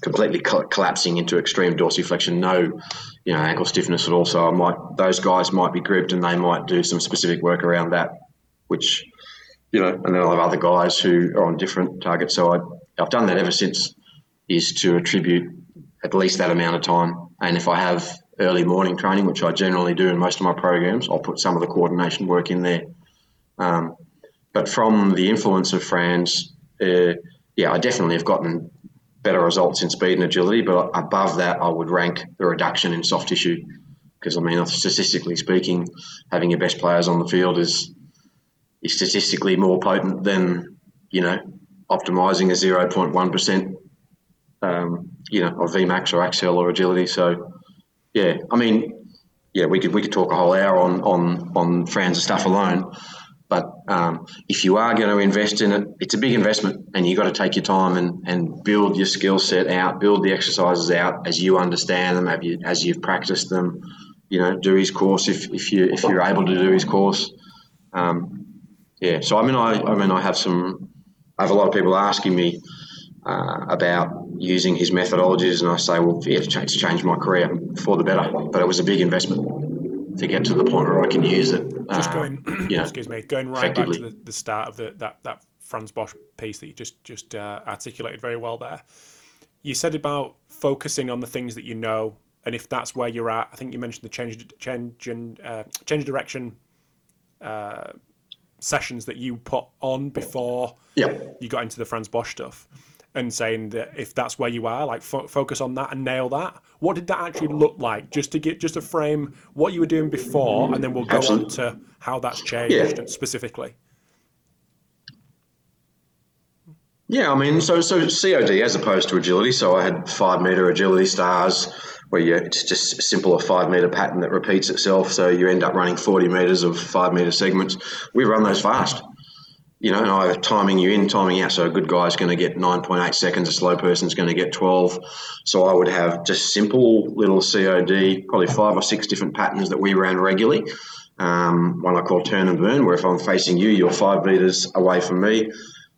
completely collapsing into extreme dorsiflexion, no, you know, ankle stiffness at all. So I might those guys might be grouped and they might do some specific work around that, which you know, and then I'll have other guys who are on different targets. So I, I've done that ever since, is to attribute at least that amount of time. And if I have early morning training, which I generally do in most of my programs, I'll put some of the coordination work in there. Um, but from the influence of Frans, uh, yeah, I definitely have gotten better results in speed and agility, but above that, I would rank the reduction in soft tissue because I mean, statistically speaking, having your best players on the field is is statistically more potent than you know optimizing a zero point one percent, um, you know, of VMAX or Accel or agility. So, yeah, I mean, yeah, we could we could talk a whole hour on on on Frans stuff alone. But um, if you are going to invest in it, it's a big investment, and you've got to take your time and, and build your skill set out, build the exercises out as you understand them, as, you, as you've practiced them. You know, do his course if, if you if you're able to do his course. Um, yeah, so I mean, I I mean, I have some. I have a lot of people asking me uh, about using his methodologies, and I say, well, yeah, it's changed my career for the better, but it was a big investment to get to the point where I can use it. Just uh, going, excuse me, going right back to the, the start of the, that that Frans Bosch piece that you just just uh, articulated very well there. You said about focusing on the things that you know, and if that's where you're at, I think you mentioned the change change and uh, change direction uh, sessions that you put on before you got into the Frans Bosch stuff and saying that if that's where you are, like fo- focus on that and nail that. What did that actually look like? Just to get just to frame what you were doing before, and then we'll go Absolutely. on to how that's changed yeah. specifically. Yeah, I mean, so so COD as opposed to agility. So I had five meter agility stars, where you it's just a simple five meter pattern that repeats itself. So you end up running forty meters of five meter segments. We run those fast you know, and I timing you in, timing out. So a good guy's going to get 9.8 seconds, a slow person's going to get 12. So I would have just simple little COD, probably five or six different patterns that we ran regularly. Um, one I call turn and burn, where if I'm facing you, you're five meters away from me.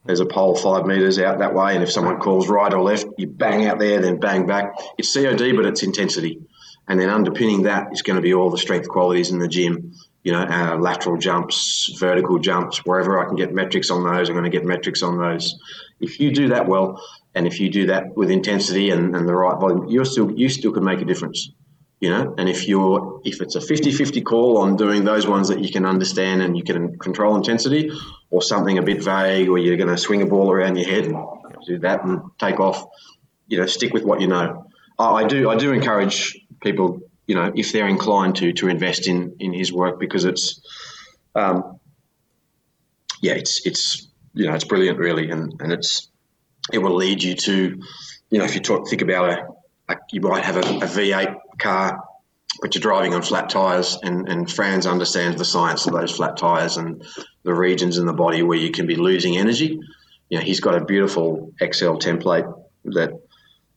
There's a pole five meters out that way, and if someone calls right or left, you bang out there, then bang back. It's COD, but it's intensity. And then underpinning that is going to be all the strength qualities in the gym you know, uh, lateral jumps, vertical jumps, wherever I can get metrics on those, I'm going to get metrics on those. If you do that well, and if you do that with intensity and, and the right volume, you're still you still can make a difference. You know, and if you're if it's a 50-50 call on doing those ones that you can understand and you can control intensity, or something a bit vague, or you're going to swing a ball around your head and do that and take off, you know, stick with what you know. I, I do I do encourage people you know, if they're inclined to to invest in in his work because it's, um, yeah, it's it's you know it's brilliant really, and and it's it will lead you to, you know, if you talk think about a, a you might have a a V8 car. But you're driving on flat tires, and, and Frans understands the science of those flat tires and the regions in the body where you can be losing energy. You know, he's got a beautiful Excel template that,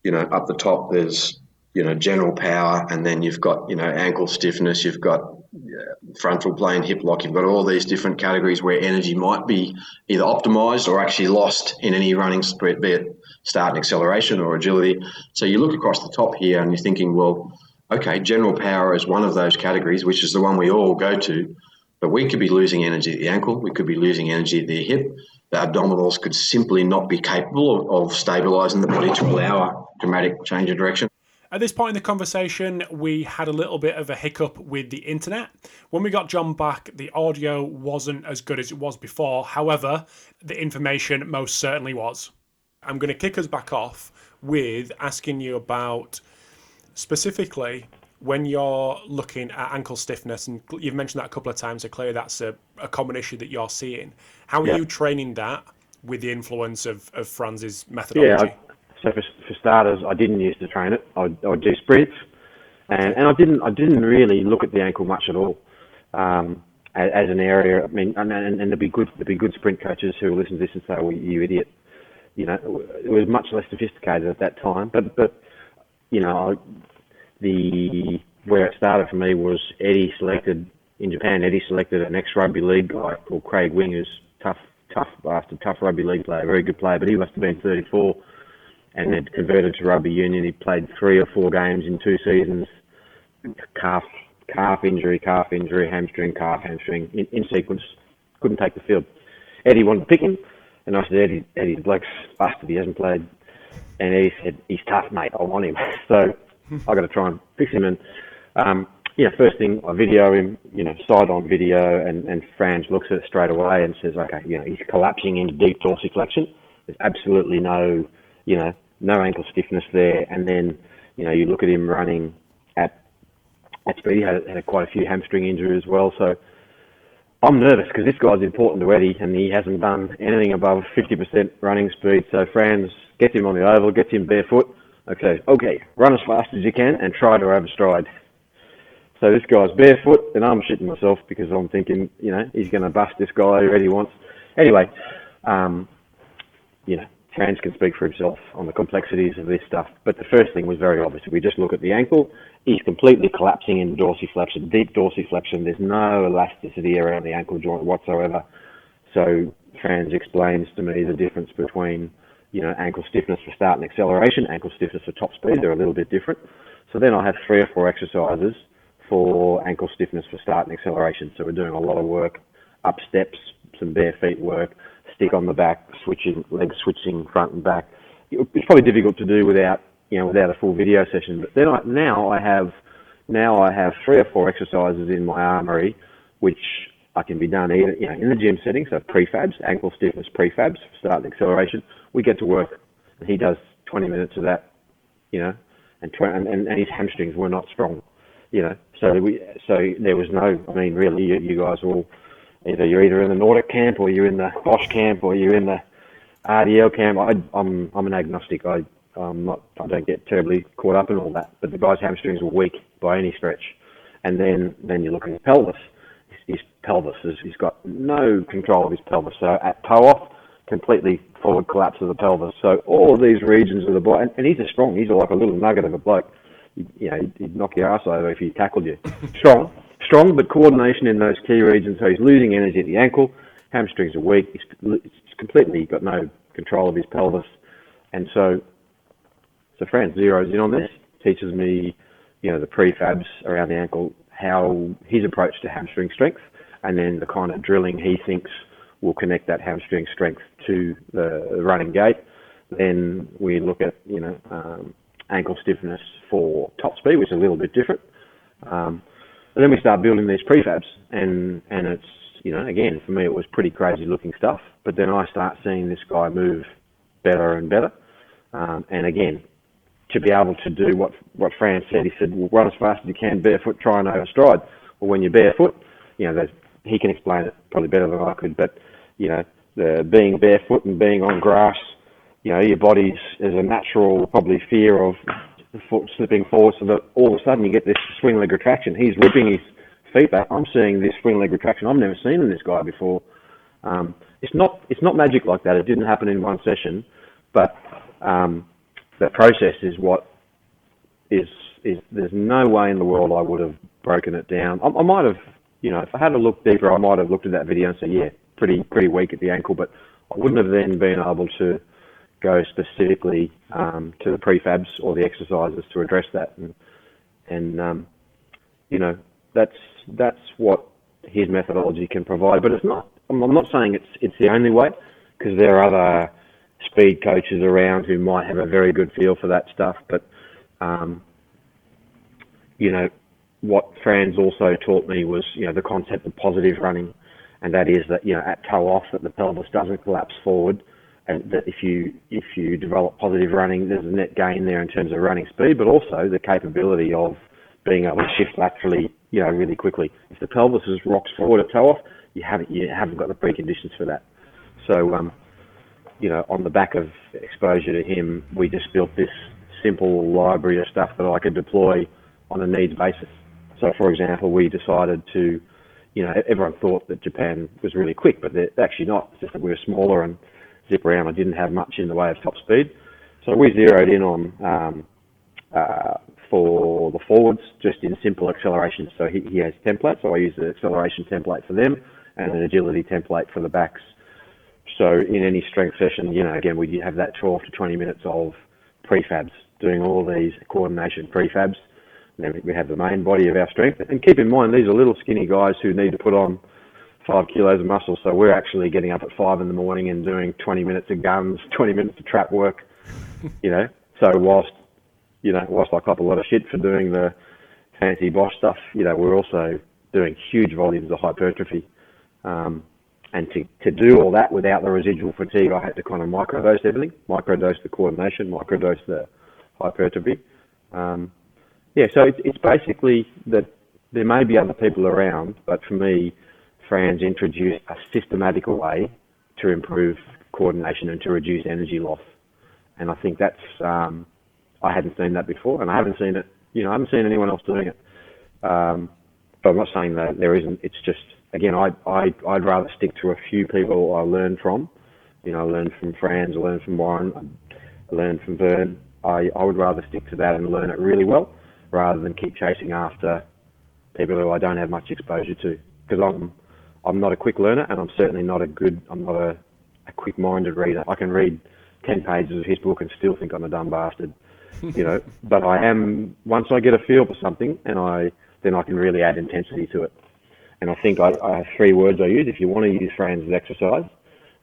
you know, up the top there's you know general power, and then you've got you know ankle stiffness, you've got uh, frontal plane hip lock, you've got all these different categories where energy might be either optimized or actually lost in any running sprint, be it start and acceleration or agility. So you look across the top here and you're thinking, well, okay, general power is one of those categories, which is the one we all go to. But we could be losing energy at the ankle, we could be losing energy at the hip. The abdominals could simply not be capable of, of stabilizing the body to allow a dramatic change of direction. At this point in the conversation, we had a little bit of a hiccup with the internet. When we got John back, the audio wasn't as good as it was before. However, the information most certainly was. I'm going to kick us back off with asking you about specifically when you're looking at ankle stiffness, and you've mentioned that a couple of times, so clearly that's a, a common issue that you're seeing. How are yeah. you training that with the influence of, of Frans's methodology? Yeah, so for, for starters, I didn't use to train it. I'd, I'd do sprints, and, and I didn't I didn't really look at the ankle much at all um, as, as, an area. I mean, and, and, and there'd be good there'd be good sprint coaches who listen to this and say, "Well, you idiot." You know, it was much less sophisticated at that time. But but you know, the where it started for me was Eddie selected in Japan. Eddie selected an ex-rugby league guy called Craig Wing, who's tough, tough bastard, tough rugby league player, very good player, but he must have been 34 and had converted to rugby union. He played three or four games in two seasons. Calf, calf injury, calf injury, hamstring, calf, hamstring in, in sequence. Couldn't take the field. Eddie wanted to pick him, and I said, Eddie, Eddie's bloke's busted. He hasn't played. And Eddie said, he's tough, mate. I want him. So I got to try and fix him. And um, you know, first thing I video him, you know, side on video, and and Frans looks at it straight away and says, okay, you know, he's collapsing into deep dorsiflexion. There's absolutely no, you know, no ankle stiffness there. And then, you know, you look at him running at at speed. He had, had quite a few hamstring injuries as well. So I'm nervous because this guy's important to Eddie, and he hasn't done anything above 50% running speed. So Frans gets him on the oval, gets him barefoot. Okay, okay, run as fast as you can and try to overstride. So this guy's barefoot, and I'm shitting myself because I'm thinking, you know, he's going to bust this guy who Eddie wants. Anyway, um, you know, Frans can speak for himself on the complexities of this stuff. But the first thing was very obvious. We just look at the ankle. He's completely collapsing in dorsiflexion, deep dorsiflexion. There's no elasticity around the ankle joint whatsoever. So Frans explains to me the difference between, you know, ankle stiffness for start and acceleration, ankle stiffness for top speed. They're a little bit different. So then I have three or four exercises for ankle stiffness for start and acceleration. So we're doing a lot of work up steps, some bare feet work, stick on the back, switching legs switching front and back. It's probably difficult to do without you know without a full video session. But then I, now I have now I have three or four exercises in my armory, which I can be done either you know in the gym setting, so prefabs, ankle stiffness prefabs, start and acceleration. We get to work, and he does 20 minutes of that, you know, and, tw- and, and his hamstrings were not strong, you know. So we so there was no. I mean, really, you, you guys all either you're either in the Nordic camp or you're in the Bosch camp or you're in the RDL camp. I, I'm I'm an agnostic. I I'm not I don't get terribly caught up in all that. But the guy's hamstrings were weak by any stretch. And then then you look at his pelvis. His, his pelvis is he's got no control of his pelvis. So at toe off, completely forward collapse of the pelvis. So all of these regions of the body, and, and he's a strong. He's like a little nugget of a bloke. You, you know, he'd knock your ass over if he tackled you. Strong strong, but coordination in those key regions. So he's losing energy at the ankle, hamstrings are weak. He's, completely got no control of his pelvis, and so so Fran zeroes in on this, teaches me, you know, the prefabs around the ankle, how his approach to hamstring strength, and then the kind of drilling he thinks will connect that hamstring strength to the running gait. Then we look at you know um, ankle stiffness for top speed, which is a little bit different. Um, and then we start building these prefabs, and and it's you know again for me it was pretty crazy looking stuff. But then I start seeing this guy move better and better, um, and again to be able to do what what Fran said, he said, well, run as fast as you can barefoot, try and overstride. Well, when you're barefoot, you know he can explain it probably better than I could, but you know the being barefoot and being on grass, you know your body's is a natural probably fear of slipping forward so that all of a sudden you get this swing leg retraction. He's ripping his feet back. I'm seeing this swing leg retraction I've never seen in this guy before. Um, it's not it's not magic like that. It didn't happen in one session, but um, the process is what is is. There's no way in the world I would have broken it down. I, I might have, you know, if I had a look deeper, I might have looked at that video and said, yeah, pretty pretty weak at the ankle, but I wouldn't have then been able to go specifically um, to the prefabs or the exercises to address that. And, and um, you know, that's that's what his methodology can provide. But it's not. I'm not saying it's it's the only way because there are other speed coaches around who might have a very good feel for that stuff. But um, you know, what Frans also taught me was you know the concept of positive running, and that is that you know at toe off that the pelvis doesn't collapse forward and that if you if you develop positive running, there's a net gain there in terms of running speed, but also the capability of being able to shift laterally, you know, really quickly. If the pelvis is rocks forward at toe off, you haven't you haven't got the preconditions for that. So, um, you know, on the back of exposure to him, we just built this simple library of stuff that I could deploy on a needs basis. So, for example, we decided to, you know, everyone thought that Japan was really quick, but they're actually not. It's just that we were smaller and zip around. I didn't have much in the way of top speed. So we zeroed in on um, uh, for the forwards just in simple acceleration. So he, he has templates. So I use the acceleration template for them and an agility template for the backs. So in any strength session, you know, again, we have that 12 to 20 minutes of prefabs, doing all these coordination prefabs. And then we have the main body of our strength. And keep in mind, these are little skinny guys who need to put on five kilos of muscle. So we're actually getting up at five in the morning and doing 20 minutes of guns, 20 minutes of trap work, you know. So whilst, you know, whilst I cop a lot of shit for doing the fancy Bosch stuff, you know, we're also doing huge volumes of hypertrophy. Um, and to, to do all that without the residual fatigue, I had to kind of microdose everything, microdose the coordination, microdose the hypertrophy. Um, yeah, so it's, it's basically that there may be other people around, but for me, Frans introduced a systematic way to improve coordination and to reduce energy loss. And I think that's, um, I hadn't seen that before, and I haven't seen it, you know, I haven't seen anyone else doing it. Um, but I'm not saying that there isn't. It's just, again, I, I, I'd rather stick to a few people I learn from. You know, I learned from Frans, I learned from Warren, I learned from Vern. I, I would rather stick to that and learn it really well rather than keep chasing after people who I don't have much exposure to. Because I'm, I'm not a quick learner, and I'm certainly not a good. I'm not a, a quick-minded reader. I can read ten pages of his book and still think I'm a dumb bastard, you know. but I am once I get a feel for something, and I then I can really add intensity to it. And I think I, I have three words I use if you want to use Frans's exercise: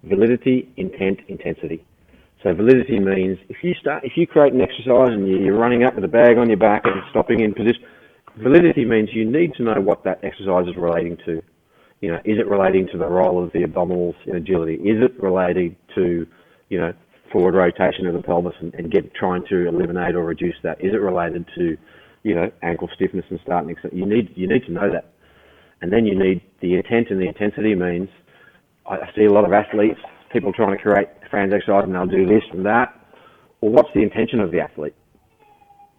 validity, intent, intensity. So validity means if you start, if you create an exercise and you're running up with a bag on your back and stopping in position, validity means you need to know what that exercise is relating to you know, is it relating to the role of the abdominals in agility? Is it relating to, you know, forward rotation of the pelvis and, and get trying to eliminate or reduce that? Is it related to, you know, ankle stiffness and starting? You need you need to know that, and then you need the intent and the intensity means. I see a lot of athletes, people trying to create Frans exercise and they'll do this and that. Well, what's the intention of the athlete?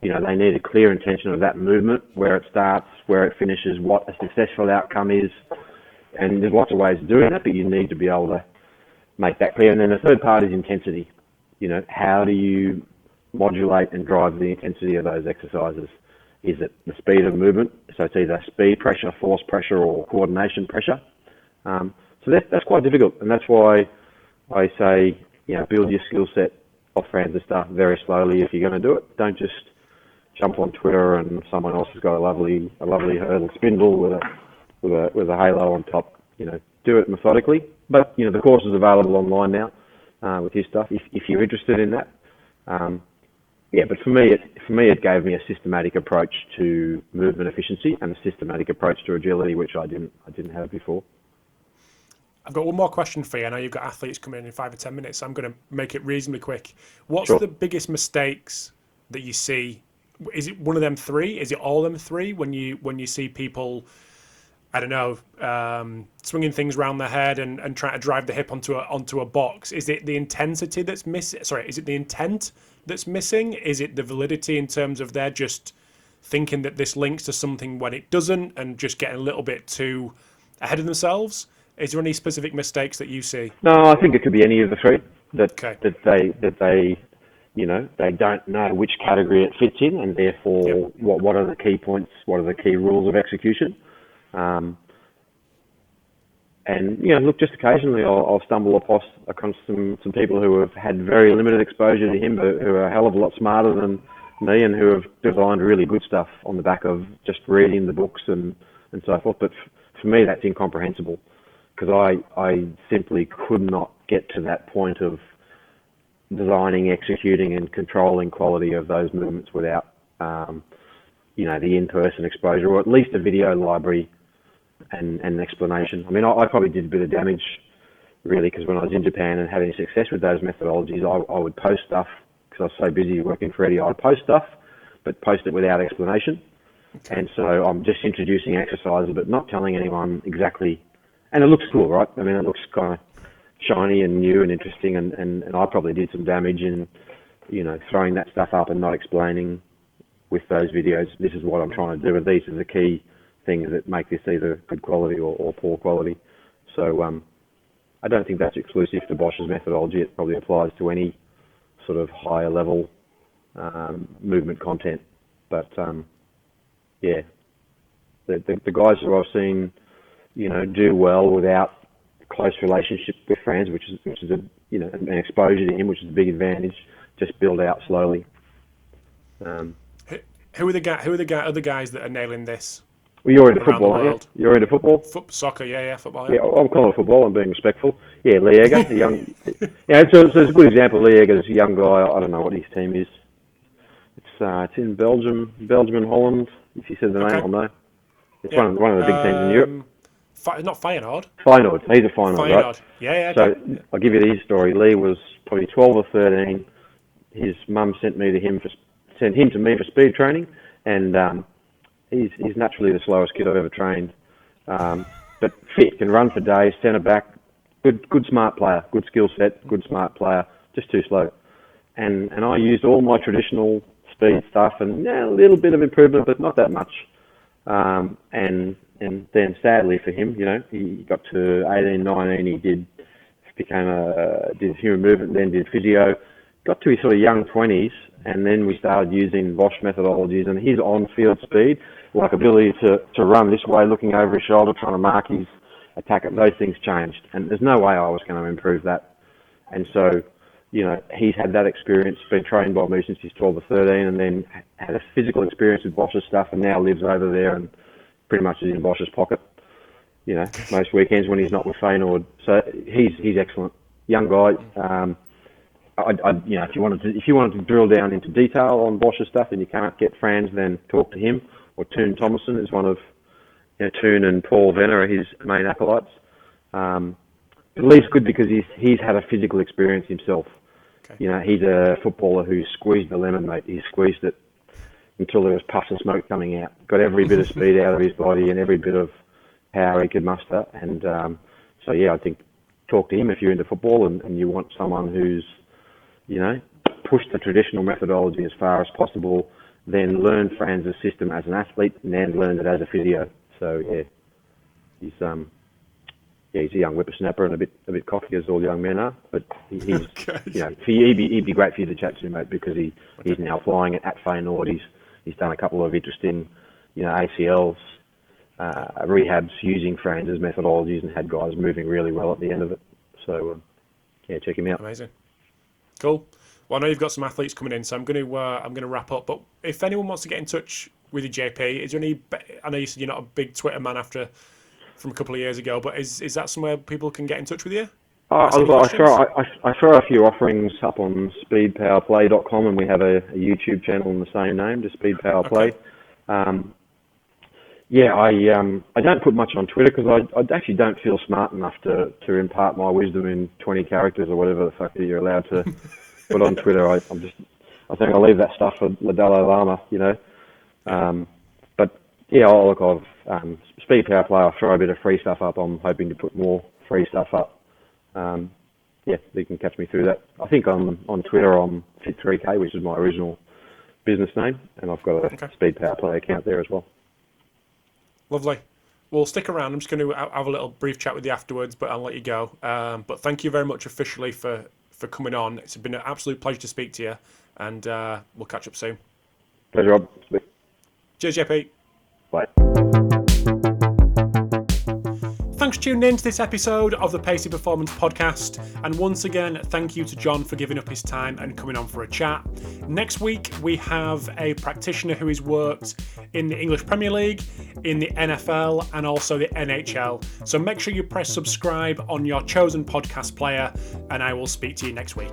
You know, they need a clear intention of that movement, where it starts, where it finishes, what a successful outcome is, and there's lots of ways of doing that, but you need to be able to make that clear. And then the third part is intensity. You know, how do you modulate and drive the intensity of those exercises? Is it the speed of movement? So it's either speed pressure, force pressure, or coordination pressure. Um, so that, that's quite difficult, and that's why I say, you know, build your skill set off Frans's stuff very slowly if you're going to do it. Don't just jump on Twitter and someone else has got a lovely a lovely hurdle spindle with a with a with a halo on top. You know, do it methodically. But you know, the course is available online now uh, with his stuff if if you're interested in that. Um, yeah, but for me, it, for me, it gave me a systematic approach to movement efficiency and a systematic approach to agility, which I didn't I didn't have before. I've got one more question for you. I know you've got athletes coming in in five or ten minutes. So I'm going to make it reasonably quick. What's Sure. the biggest mistakes that you see? Is it one of them three? Is it all them three? When you when you see people, I don't know, um, swinging things around the head and, and trying to drive the hip onto a onto a box. Is it the intensity that's missing? Sorry, is it the intent that's missing? Is it the validity in terms of they're just thinking that this links to something when it doesn't, and just getting a little bit too ahead of themselves? Is there any specific mistakes that you see? No, I think it could be any of the three that Okay. that they that they you know they don't know which category it fits in, and therefore Yep. what what are the key points, what are the key rules of execution. Um, and you know, look, just occasionally I'll, I'll stumble across across some some people who have had very limited exposure to him, but who are a hell of a lot smarter than me, and who have designed really good stuff on the back of just reading the books and and so forth. But f- for me, that's incomprehensible because I I simply could not get to that point of designing, executing, and controlling quality of those movements without um, you know the in-person exposure or at least a video library and, and an explanation. I mean, I, I probably did a bit of damage really because when I was in Japan and having success with those methodologies, I, I would post stuff because I was so busy working for Eddie. I'd post stuff, but post it without explanation. And so I'm just introducing exercises, but not telling anyone exactly. And it looks cool, right? I mean, it looks kind of shiny and new and interesting. And, and, and I probably did some damage in, you know, throwing that stuff up and not explaining with those videos. This is what I'm trying to do, and these are the key things that make this either good quality or, or poor quality. So um, I don't think that's exclusive to Bosch's methodology. It probably applies to any sort of higher level um, movement content. But um, yeah, the, the the guys who I've seen, you know, do well without close relationship with Frans, which is which is a you know an exposure to him, which is a big advantage. Just build out slowly. Um, Who- Who are the guy, Who are the guy, other guys that are nailing this? Well, you're into football, aren't you? You're into football. Foot, soccer, yeah, yeah, football. Yeah, Yeah. I'm calling it football. I'm being respectful. Yeah, Lee Egger, a young. Yeah, so, so it's a good example. Lee Egger's a young guy. I don't know what his team is. It's uh, it's in Belgium, Belgium and Holland. If you said the Okay. name, I'll know. It's Yeah. one of one of the big teams in Europe. Um, Fi- not Feyenoord. Feyenoord. He's a Feyenoord, right? Feyenoord. Yeah, yeah. So okay. I'll give you his story. Lee was probably 12 or 13. His mum sent me to him for sent him to me for speed training, and um, he's he's naturally the slowest kid I've ever trained. Um, but fit, can run for days, centre back, good good smart player, good skill set, good smart player, just too slow. And and I used all my traditional speed stuff and yeah, a little bit of improvement, but not that much. Um, and and then sadly for him, you know, he got to 18, 19, he did became a did human movement, then did physio, got to his sort of young 20s, and then we started using Bosch methodologies and his on-field speed, like ability to, to run this way, looking over his shoulder, trying to mark his attack, those things changed. And there's no way I was going to improve that. And so, you know, he's had that experience, been trained by me since he's 12 or 13, and then had a physical experience with Bosch's stuff, and now lives over there and pretty much is in Bosch's pocket. You know, most weekends when he's not with Feyenoord. So he's he's excellent, young guy. Um, I, I, you know, if you wanted to if you wanted to drill down into detail on Bosch's stuff and you can't get Frans, then talk to him. Or Toon Thomason is one of you know, Toon and Paul Venner are his main acolytes. Um, at least good because he's he's had a physical experience himself. Okay. You know, he's a footballer who squeezed the lemon, mate. He squeezed it until there was puffs of smoke coming out. Got every bit of speed out of his body and every bit of power he could muster. And um, so, yeah, I think talk to him if you're into football and, and you want someone who's, you know, pushed the traditional methodology as far as possible, then learned Frans's system as an athlete and then learn it as a physio. So, yeah, he's um, yeah, he's a young whippersnapper and a bit a bit cocky as all young men are. But he, he's Okay. you know he, he'd be he'd be great for you to chat to, mate, because he he's now flying at, at Feyenoord. He's he's done a couple of interesting, you know, ACLs, uh, rehabs using Frans's methodologies and had guys moving really well at the end of it. So um, yeah, check him out. Amazing. Cool. Well, I know you've got some athletes coming in, so I'm going to uh, I'm going to wrap up. But if anyone wants to get in touch with you, JP, is there any? I know you said you're not a big Twitter man after from a couple of years ago, but is is that somewhere people can get in touch with you? Uh, I, I, throw, I, I, throw a few offerings up on speedpowerplay.com, and we have a, a YouTube channel in the same name, just Speed Power Play. Okay. Um, yeah, I um, I don't put much on Twitter because I, I actually don't feel smart enough to, to impart my wisdom in 20 characters or whatever the fuck that you're allowed to put on Twitter. I, I'm just I think I'll leave that stuff for the Dalai Lama, you know. Um, but yeah, I'll look. I've um, Speed Power Play. I'll throw a bit of free stuff up. I'm hoping to put more free stuff up. Um, yeah, you can catch me through that. I think on on Twitter I'm Fit3K, which is my original business name, and I've got a okay. Speed Power Play account there as well. Lovely. Well, stick around. I'm just going to have a little brief chat with you afterwards, but I'll let you go. Um, but thank you very much officially for, for coming on. It's been an absolute pleasure to speak to you, and uh, we'll catch up soon. Pleasure, Rob. Cheers, JP. Bye. Thanks for tuning in to this episode of the Pacey Performance Podcast. And once again, thank you to John for giving up his time and coming on for a chat. Next week, we have a practitioner who has worked in the English Premier League, in the NFL, and also the NHL. So make sure you press subscribe on your chosen podcast player, and I will speak to you next week.